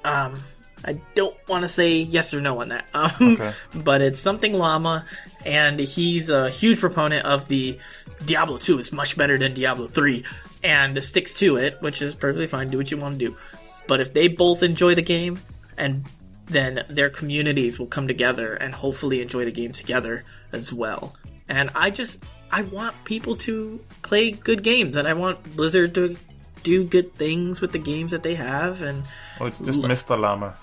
that. Um, I don't want to say yes or no on that. Um, Okay. But it's something llama, and he's a huge proponent of the Diablo 2 is much better than Diablo 3, and sticks to it, which is perfectly fine. Do what you want to do. But if they both enjoy the game, and then their communities will come together and hopefully enjoy the game together as well. And I just, I want people to play good games, and I want Blizzard to do good things with the games that they have, and Oh, it's just Mr. Llama.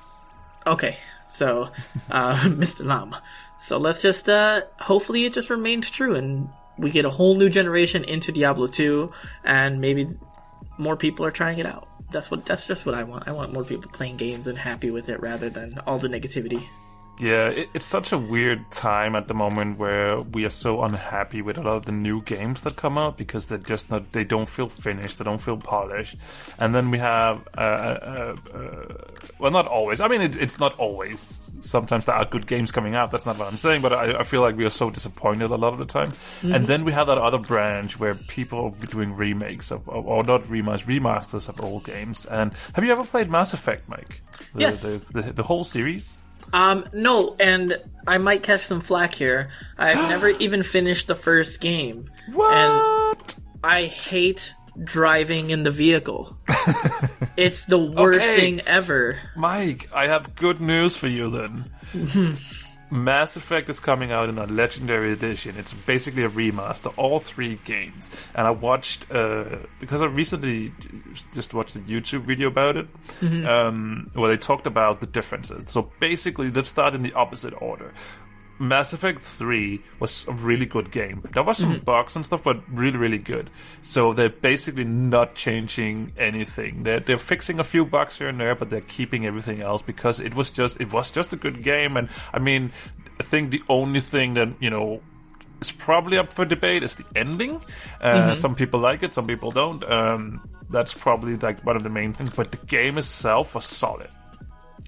Okay, so uh, Mr. Llama. So let's just uh, hopefully it just remains true, and we get a whole new generation into Diablo 2, and maybe more people are trying it out. That's what that's just what I want. I want more people playing games and happy with it rather than all the negativity. Yeah, it, it's such a weird time at the moment where we are so unhappy with a lot of the new games that come out because they're just not, they don't feel finished, they don't feel polished. And then we have, uh, uh, uh, well, not always. I mean, it, it's not always. Sometimes there are good games coming out. That's not what I'm saying, but I, I feel like we are so disappointed a lot of the time. And then we have that other branch where people are doing remakes of, of or not remakes, remasters of old games. And have you ever played Mass Effect, Mike? The, Yes. The, the, the whole series? Um, no, and I might catch some flack here. I've never even finished the first game. What? I hate driving in the vehicle. it's the worst Okay. thing ever. Mike, I have good news for you then. Mass Effect is coming out in a Legendary Edition. It's basically a remaster, all three games. And I watched, uh, because I recently just watched a YouTube video about it, um, where they talked about the differences. So basically, let's start in the opposite order. Mass Effect 3 was a really good game. There was some bugs and stuff, but really, really good. So they're basically not changing anything. They're, they're fixing a few bugs here and there, but they're keeping everything else because it was just it was just a good game. And I mean, I think the only thing that you know is probably up for debate is the ending. Uh, Some people like it, some people don't. Um, that's probably like one of the main things. But the game itself was solid.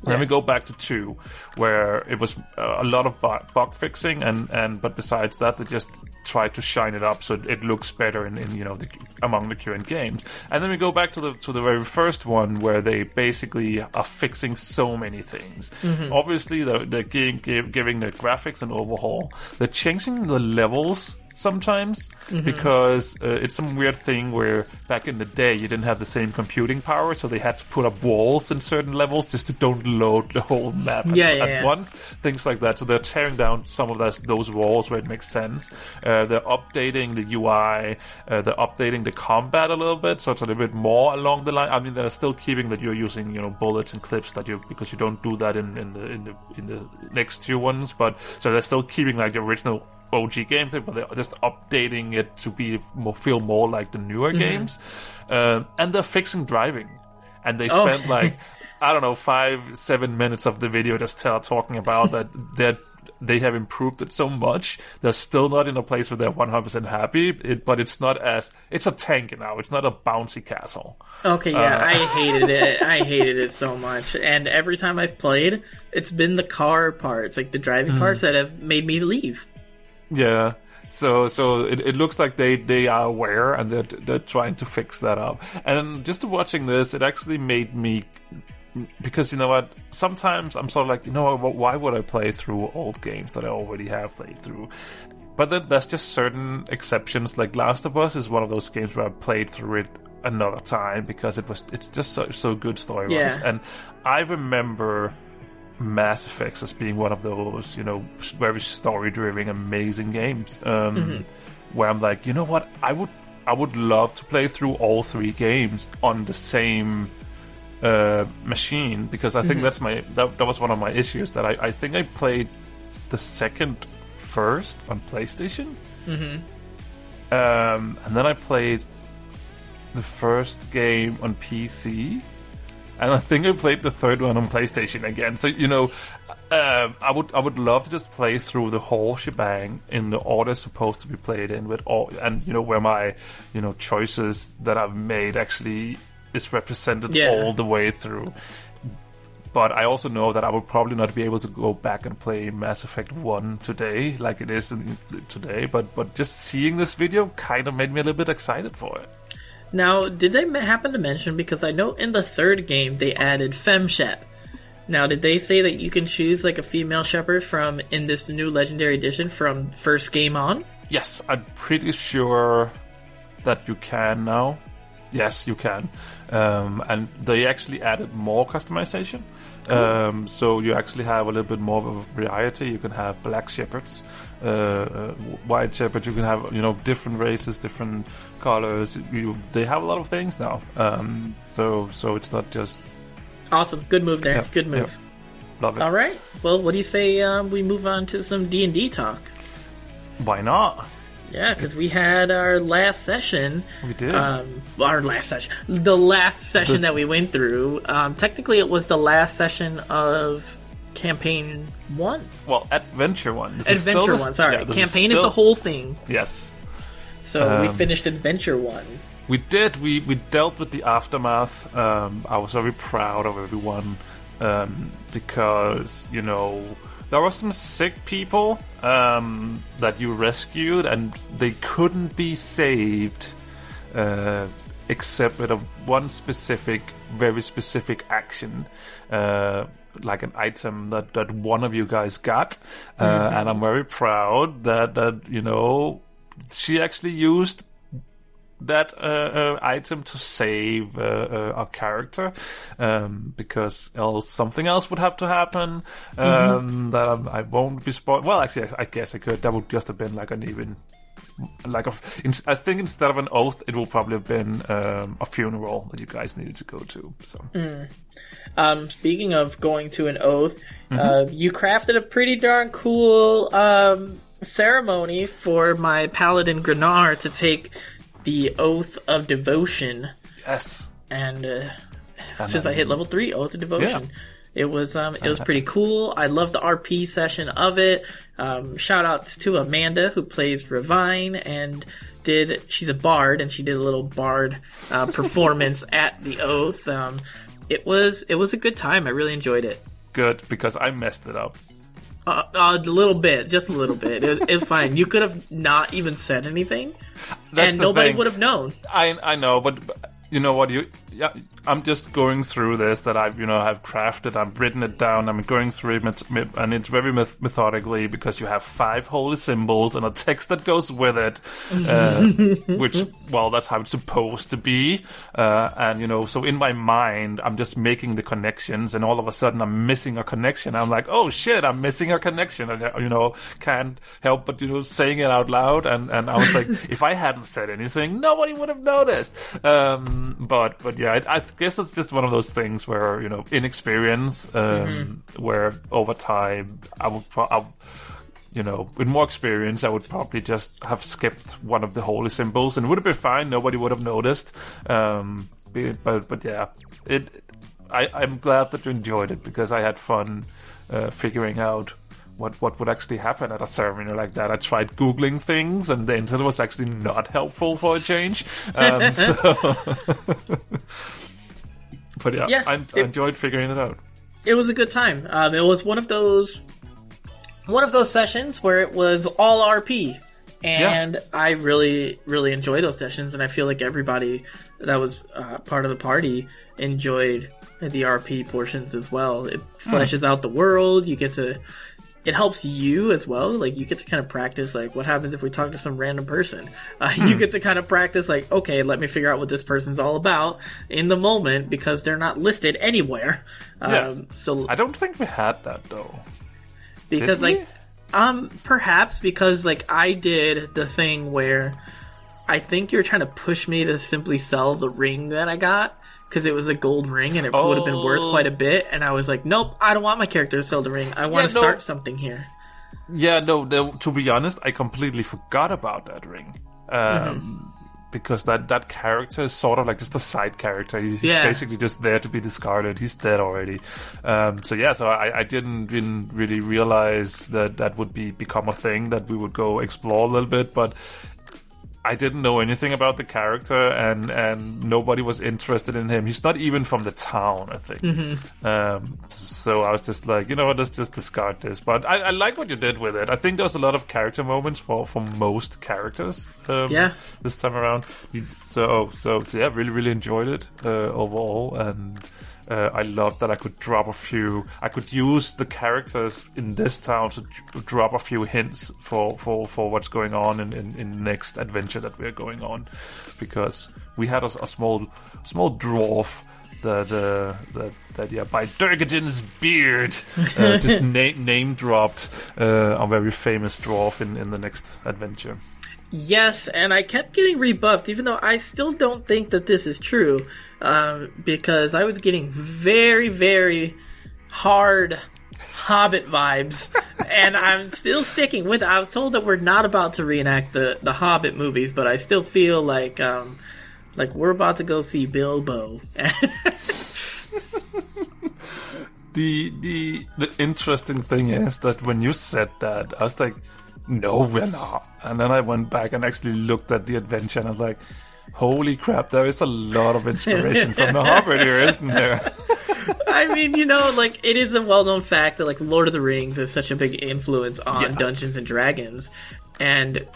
Then we go back to two, where it was uh, a lot of bug, bug fixing, and, and but besides that, they just tried to shine it up so it looks better in, in you know the, among the current games. And then we go back to the to the very first one, where they basically are fixing so many things. Obviously, they're, they're giving, giving the graphics an overhaul. They're changing the levels sometimes because uh, it's some weird thing where back in the day you didn't have the same computing power, so they had to put up walls in certain levels just to don't load the whole map at, Yeah, yeah, at yeah. once. Things like that. So they're tearing down some of those, those walls where it makes sense. Uh, they're updating the UI. Uh, they're updating the combat a little bit, so it's a little bit more along the line. I mean, they're still keeping that you're using you know bullets and clips that you because you don't do that in, in the in the in the next two ones. But so they're still keeping like the original OG gameplay, but they're just updating it to be more feel more like the newer games. Um, and they're fixing driving, and they Oh. spent like I don't know five seven minutes of the video just tell, talking about that that they have improved it so much. They're still not in a place where they're 100% happy, it, but it's not as it's a tank now. It's not a bouncy castle. Okay, yeah, Uh, I hated it. I hated it so much. And every time I've played, it's been the car parts, like the driving Hmm. parts, that have made me leave. Yeah. So so it, it looks like they, they are aware and they're they're trying to fix that up. And just watching this, it actually made me because you know what? Sometimes I'm sort of like, you know, what, why would I play through old games that I already have played through? But then there's just certain exceptions. Like Last of Us is one of those games where I played through it another time because it was it's just so so good story wise. Yeah. And I remember Mass Effects as being one of those, you know, very story driven, amazing games. Um, Where I'm like, you know what, I would I would love to play through all three games on the same uh, machine because I think that's my that, that was one of my issues that I, I think I played the second first on PlayStation, mm-hmm. um, and then I played the first game on PC, and I think I played the third one on PlayStation again. So you know, um, I would I would love to just play through the whole shebang in the order supposed to be played in with all, and you know where my you know choices that I've made actually is represented Yeah. all the way through. but I also know that I will probably not be able to go back and play Mass Effect One today, like it is in, today. But but just seeing this video kind of made me a little bit excited for it. Now, did they happen to mention because I know in the third game they added FemShep. Now, did they say that you can choose like a female Shepard from in this new Legendary Edition from first game on? Yes, I'm pretty sure that you can now. Yes, you can. Um, and they actually added more customization. Um, so you actually have a little bit more of a variety. You can have black Shepards, uh, uh, white Shepards. You can have you know different races, different colors. You, they have a lot of things now. Um, so so it's not just Awesome, good move there. Yeah, good move. yeah. love it. All right. Well, what do you say um, we move on to some D and D talk? Why not? Yeah, because we had our last session. We did. Um, our last session, the last session that we went through. Um, technically, it was the last session of campaign one, well, adventure one. This is still adventure one. Sorry, yeah, campaign is, still- the whole thing. Yes. So we Um, finished adventure one. We did. We we dealt with the aftermath. Um, I was very proud of everyone um, because you know there were some sick people um, that you rescued, and they couldn't be saved uh, except with a one specific, very specific action. Uh, like an item that, that one of you guys got, uh, and I'm very proud that that you know she actually used that uh, uh, item to save uh, uh, our character um, because else something else would have to happen um, that I'm, I won't be spoiled. Well, actually, I, I guess I could. That would just have been like an even like a. I think instead of an oath, it will probably have been um, a funeral that you guys needed to go to. So Um, speaking of going to an oath, Mm-hmm. uh, you crafted a pretty darn cool um, ceremony for my paladin Grenar to take the oath of devotion. yes, and uh, since I hit level three, Oath of Devotion, Yeah. It was um, it was pretty cool. I loved the RP session of it. Um, shout outs to Amanda who plays Revine and did she's a bard and she did a little bard uh, performance at the Oath. Um, it was it was a good time. I really enjoyed it. good because I messed it up. Uh, uh, a little bit, just a little bit. It, it's fine. You could have not even said anything, That's and nobody thing. would have known. I I know, but but you know what? You yeah, I'm just going through this that I've you know I've crafted. I've written it down. I'm going through it, and it's very meth- methodically because you have five holy symbols and a text that goes with it, uh, which well that's how it's supposed to be. Uh, and you know, so in my mind, I'm just making the connections, and all of a sudden I'm missing a connection. I'm like, oh shit, I'm missing a connection, and you know can't help but you know saying it out loud. And and I was like, if I hadn't said anything, nobody would have noticed. Um, but but yeah, I, I guess it's just one of those things where you know inexperience, um, where over time I would. Pro- I, you know, with more experience, I would probably just have skipped one of the holy symbols, and it would have been fine. Nobody would have noticed. Um, but but yeah, it. I, I'm glad that you enjoyed it because I had fun uh, figuring out what what would actually happen at a ceremony like that. I tried googling things, and the internet was actually not helpful for a change. Um, so, but yeah, Yeah, I, I it- enjoyed figuring it out. it was a good time. Um, it was one of those one of those sessions where it was all RP. And I really, really enjoy those sessions, and I feel like everybody that was uh, part of the party enjoyed the RP portions as well. It fleshes out the world. You get to, it helps you as well. Like you get to kind of practice, like what happens if we talk to some random person. Uh, You get to kind of practice, like okay, let me figure out what this person's all about in the moment because they're not listed anywhere. Yeah. Um, so I don't think we had that though. because Did we? like um perhaps because like I did the thing where I think you're trying to push me to simply sell the ring that I got because it was a gold ring and it would have been worth Oh. quite a bit and I was like nope I don't want my character to sell the ring I want Yeah, to no. start something here Yeah, no, no. To be honest, I completely forgot about that ring. Um, Because that, that character is sort of like just a side character. He's he's Yeah. basically just there to be discarded. He's dead already. Um, so yeah, so I, I didn't, didn't really realize that that would be become a thing that we would go explore a little bit. But I didn't know anything about the character, and and nobody was interested in him. He's not even from the town, I think. Mm-hmm. Um, so I was just like, you know what, let's just discard this. But I, I like what you did with it. I think there was a lot of character moments for for most characters. Um, Yeah. this time around. So so so yeah, really really enjoyed it uh, overall, and uh, I loved that I could drop a few. I could use the characters in this town to d- drop a few hints for for, for what's going on in, in, in the next adventure that we're going on, because we had a, a small small dwarf. That, uh, that that yeah by Durgeddin's beard uh, just na- name dropped uh, a very famous dwarf in, in the next adventure. Yes, and I kept getting rebuffed, even though I still don't think that this is true, um, because I was getting very, very hard Hobbit vibes, and I'm still sticking with it. I was told that we're not about to reenact the, the Hobbit movies, but I still feel like um, like we're about to go see Bilbo. the the the interesting thing is that when you said that, I was like, "No, we're not." And then I went back and actually looked at the adventure, and I was like, "Holy crap! There is a lot of inspiration from the Hobbit here, isn't there?" I mean, you know, like it is a well-known fact that like Lord of the Rings is such a big influence on Yeah. Dungeons and Dragons, and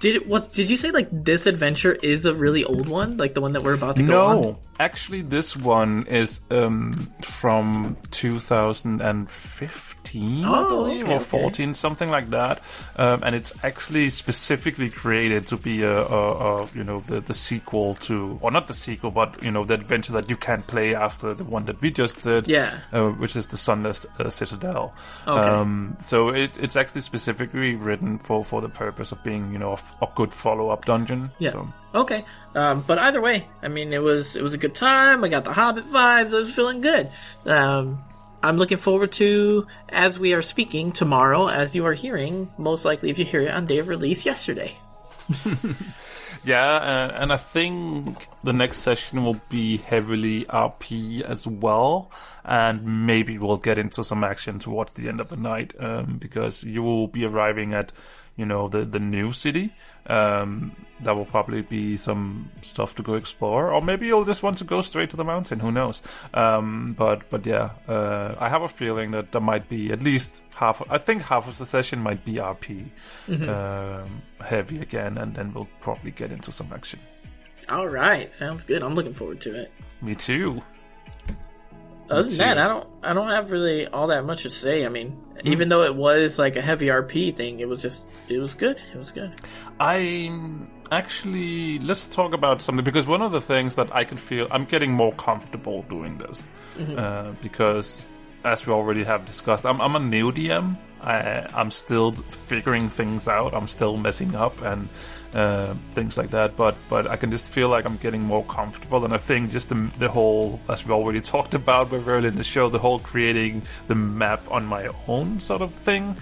did it, what did you say? Like this adventure is a really old one, like the one that we're about to go on. Actually, this one is um, from 2015, I Oh, believe, okay, or okay. 14, something like that. Um, and it's actually specifically created to be a, a, a you know, the, the sequel to, or not the sequel, but you know, the adventure that you can play after the one that we just did. Yeah. uh, which is the Sunless uh, Citadel. Okay. Um, so it, it's actually specifically written for, for the purpose of being, you know, a good follow up dungeon. Yeah. So. Okay. Um, but either way, I mean, it was it was a good time. I got the Hobbit vibes. I was feeling good. Um, I'm looking forward to as we are speaking tomorrow, as you are hearing, most likely if you hear it on day of release yesterday. Yeah, uh, and I think the next session will be heavily RP as well, and maybe we'll get into some action towards the end of the night um, because you will be arriving at, you know, the the new city. Um, that will probably be some stuff to go explore, or maybe you'll just want to go straight to the mountain. Who knows? Um, but but yeah, uh, I have a feeling that there might be at least half. I think half of the session might be RP um, heavy again, and then we'll probably get into some action. All right, sounds good. I'm looking forward to it. Me too. Other than that, I don't I don't have really all that much to say. I mean, Hmm. even though it was like a heavy RP thing, it was just it was good. It was good. I'm actually let's talk about something because one of the things that I can feel I'm getting more comfortable doing this uh, because as we already have discussed, I'm, I'm a new DM. I, I'm still figuring things out. I'm still messing up and uh, things like that. But but I can just feel like I'm getting more comfortable. And I think just the, the whole, as we already talked about very early in the show, the whole creating the map on my own sort of thing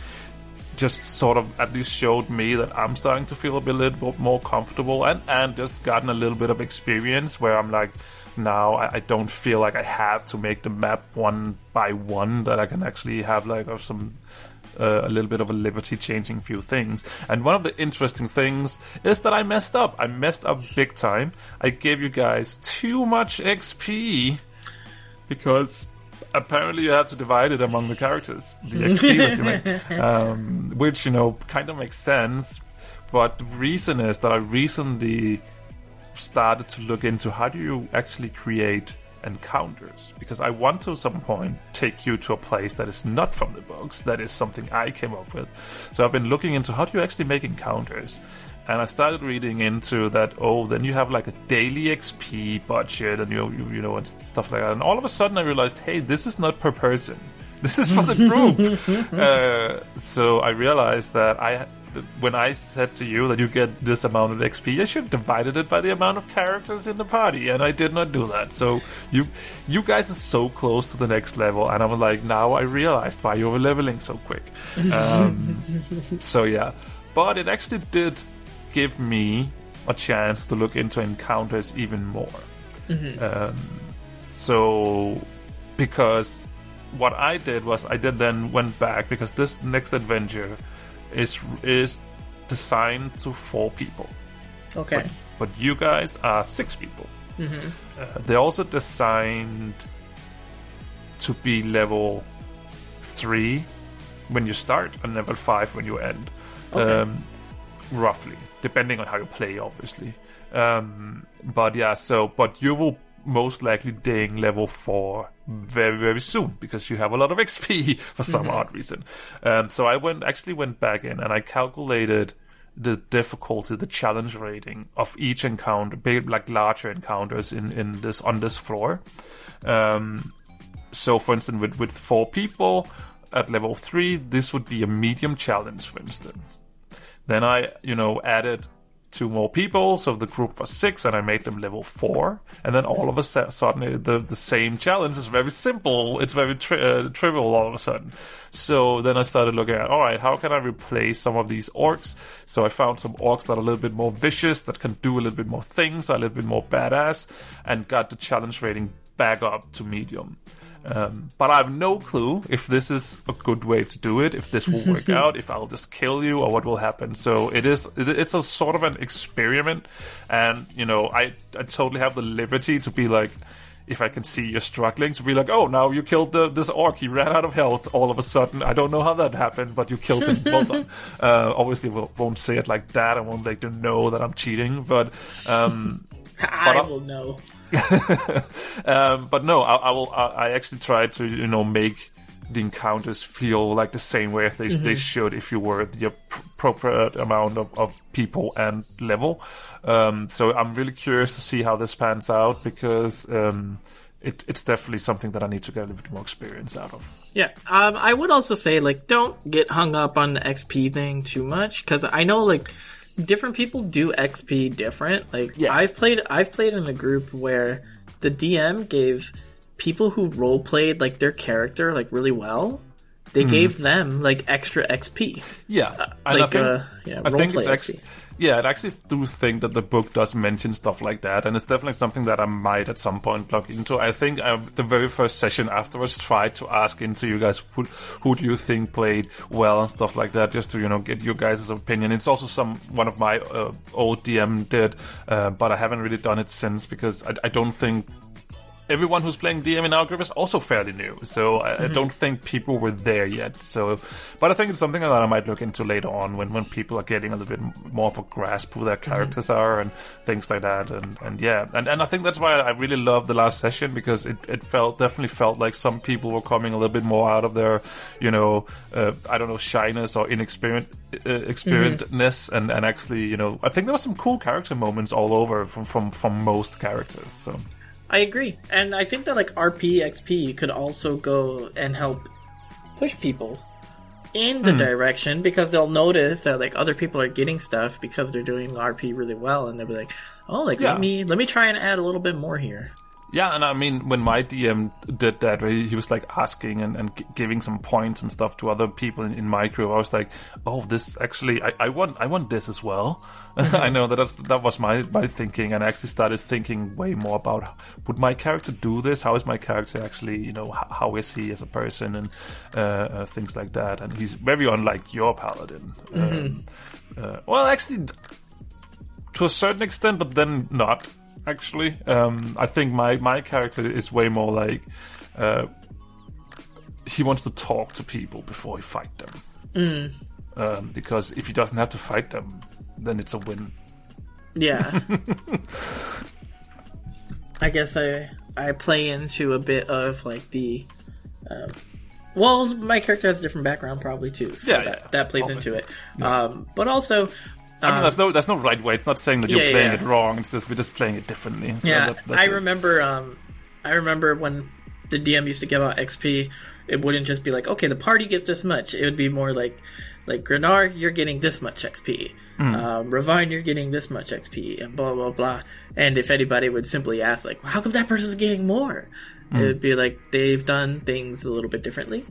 just sort of at least showed me that I'm starting to feel a bit- little bit more comfortable and, and just gotten a little bit of experience where I'm like, now I, I don't feel like I have to make the map one by one, that I can actually have like of some uh, a little bit of a liberty changing few things. And one of the interesting things is that I messed up. I messed up big time. I gave you guys too much XP because apparently you have to divide it among the characters, the XP that you make, um, which you know kind of makes sense. But the reason is that I recently started to look into how do you actually create encounters because I want to at some point take you to a place that is not from the books, that is something I came up with. So I've been looking into how do you actually make encounters. And I started reading into that. Oh, then you have like a daily XP budget, and you you, you know and stuff like that. And all of a sudden, I realized, hey, this is not per person. This is for the group. uh, so I realized that I, when I said to you that you get this amount of XP, I should have divided it by the amount of characters in the party, and I did not do that. So you, you guys are so close to the next level, and I was like, now I realized why you were leveling so quick. Um, so yeah, but it actually did give me a chance to look into encounters even more. Um, so because what I did was I did then went back because this next adventure is is designed to four people. Okay. But, but you guys are six people. Uh, they're also designed to be level three when you start and level five when you end. Okay. Um, roughly, depending on how you play, obviously. Um, but yeah, so but you will most likely ding level four very very soon because you have a lot of XP for some odd reason. Um, so I went actually went back in and I calculated the difficulty, the challenge rating of each encounter, big like larger encounters in in this on this floor. Um, so for instance, with with four people at level three, this would be a medium challenge, for instance. Then I, you know, added two more people, so the group was six, and I made them level four. And then all of a su- sudden, the the same challenge is very simple. It's very tri- uh, trivial all of a sudden. So then I started looking at, all right, how can I replace some of these orcs? So I found some orcs that are a little bit more vicious, that can do a little bit more things, are a little bit more badass, and got the challenge rating back up to medium. Um, but I have no clue if this is a good way to do it, if this will work out, if I'll just kill you, or what will happen. So it is, it's a sort of an experiment, and you know, I I totally have the liberty to be like. If I can see you're struggling, to be like, oh, now you killed the, this orc. He ran out of health all of a sudden. I don't know how that happened, but you killed him. well done. Uh, obviously, we won't say it like that. I won't let them know that I'm cheating. But um, I But I- will know. um, but no, I, I will. I, I actually try to you know make the encounters feel like the same way they they should if you were the appropriate amount of, of people and level. Um, so I'm really curious to see how this pans out because um, it, it's definitely something that I need to get a little bit more experience out of. Yeah, um, I would also say like don't get hung up on the XP thing too much because I know like different people do XP different. Like Yeah. I've played I've played in a group where the DM gave people who role played like their character like really well. They gave them like extra XP. Yeah, and like, uh, yeah, I think it's XP. Yeah, I actually do think that the book does mention stuff like that, and it's definitely something that I might at some point look into. I think I, the very first session afterwards tried to ask into you guys who, who do you think played well and stuff like that, just to you know get your guys' opinion. It's also some one of my uh, old DM did, uh, but I haven't really done it since because I, I don't think everyone who's playing DM in our group is also fairly new, so I, I don't think people were there yet. So, but I think it's something that I might look into later on when, when people are getting a little bit more of a grasp who their characters are and things like that. And, and yeah, and, and I think that's why I really loved the last session because it, it felt definitely felt like some people were coming a little bit more out of their, you know, uh, I don't know, shyness or inexperienced uh, experiencedness, and, and actually, you know, I think there were some cool character moments all over from from from most characters. So. I agree, and I think that like RP XP could also go and help push people in Hmm. the direction because they'll notice that like other people are getting stuff because they're doing RP really well, and they'll be like, "Oh, like Yeah. let me let me try and add a little bit more here." Yeah, and I mean, when my DM did that, where he, he was like asking and, and gi- giving some points and stuff to other people in, in my group, I was like, "Oh, this actually, I, I want, I want this as well." I know that that's, that was my my thinking, and I actually started thinking way more about would my character do this? How is my character actually? You know, how, how is he as a person and uh, uh, things like that? And he's very unlike your paladin. Um, uh, well, actually, to a certain extent, but then not. Actually, um, I think my my character is way more like uh, he wants to talk to people before he fight them. Um, because if he doesn't have to fight them, then it's a win. Yeah. I guess I I play into a bit of like the. Um, well, my character has a different background, probably too. So Yeah, that, yeah, that plays into it. Um, but also, I mean, there's no there's no right way. It's not saying that you're Yeah, playing yeah. it wrong. It's just we're just playing it differently. So yeah, that- that's I remember. Um, I remember when the DM used to give out XP. It wouldn't just be like, okay, the party gets this much. It would be more like, like Grenar, you're getting this much XP. Hmm. Um, Ravine, you're getting this much XP, and blah blah blah. And if anybody would simply ask, like, how come that person's getting more? Hmm. It would be like they've done things a little bit differently.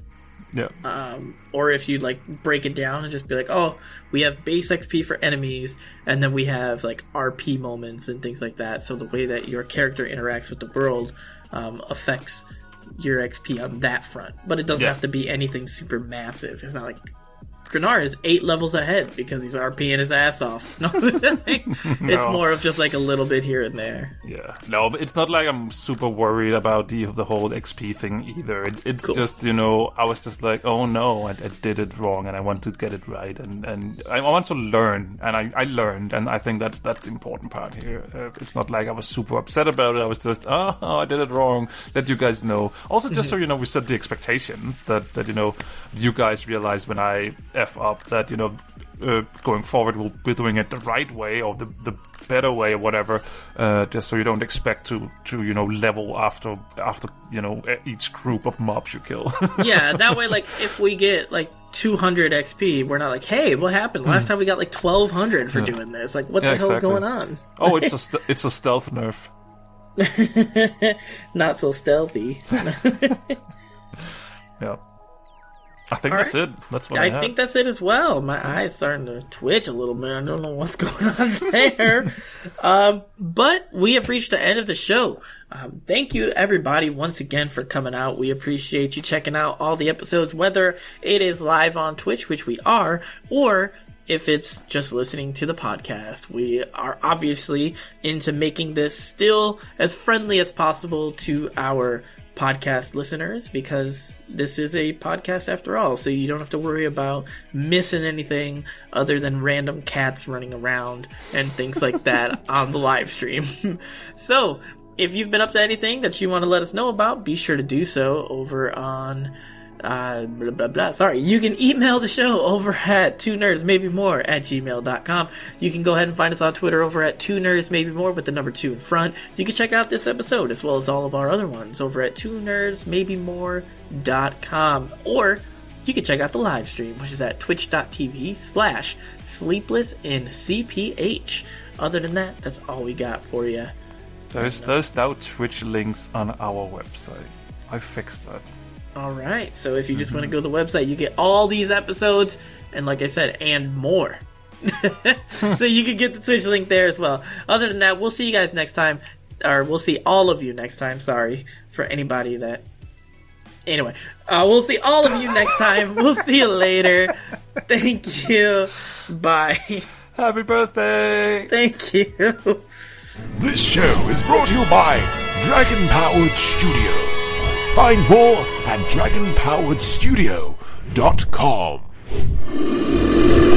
Yeah. Um, or if you like break it down and just be like, oh, we have base XP for enemies, and then we have like RP moments and things like that. So the way that your character interacts with the world um, affects your XP on that front. But it doesn't Yeah. have to be anything super massive. It's not like Grenard is eight levels ahead because he's RPing his ass off. No, it's No. more of just like a little bit here and there. Yeah, no, but it's not like I'm super worried about the the whole XP thing either. It, it's Cool. just you know I was just like, oh no, I, I did it wrong, and I want to get it right, and and I want to learn, and I, I learned, and I think that's that's the important part here. Uh, it's not like I was super upset about it. I was just, oh, I did it wrong. Let you guys know. Also, just mm-hmm. so you know, we set the expectations that that you know you guys realize when I f up that you know uh, going forward we'll be doing it the right way or the, the better way or whatever uh, just so you don't expect to to you know level after after you know each group of mobs you kill Yeah, that way, like if we get like 200 XP, we're not like, hey, what happened? Last time we got like 1200 for doing this. Like, what. Yeah, the hell's exactly. going on? oh it's a st- it's a stealth nerf Not so stealthy. yeah I think All that's right. it that's what I, I think that's it as well. My eye's starting to twitch a little bit. I don't know what's going on there. um, but we have reached the end of the show. Um, thank you everybody once again for coming out. We appreciate you checking out all the episodes, whether it is live on Twitch, which we are, or if it's just listening to the podcast. We are obviously into making this still as friendly as possible to our podcast listeners because this is a podcast after all, so you don't have to worry about missing anything other than random cats running around and things like that on the live stream. so, if you've been up to anything that you want to let us know about, be sure to do so over on uh, blah, blah, blah. Sorry, you can email the show over at two nerds maybe more at gmail.com. You can go ahead and find us on Twitter over at two nerds maybe more with the number two in front. You can check out this episode as well as all of our other ones over at two nerds maybe more.com or you can check out the live stream, which is at twitch.tv slash sleepless in CPH. Other than that, that's all we got for you. there's there's now Twitch links on our website I fixed that All right. So if you just want to go to the website, you get all these episodes, and like I said, and more. so you can get the Twitch link there as well. Other than that, we'll see you guys next time, or we'll see all of you next time. Sorry for anybody that. Anyway, uh, we'll see all of you next time. We'll see you later. Thank you. Bye. happy birthday Thank you. This show is brought to you by Dragon Powered Studio. Find more at dragonpoweredstudio.com.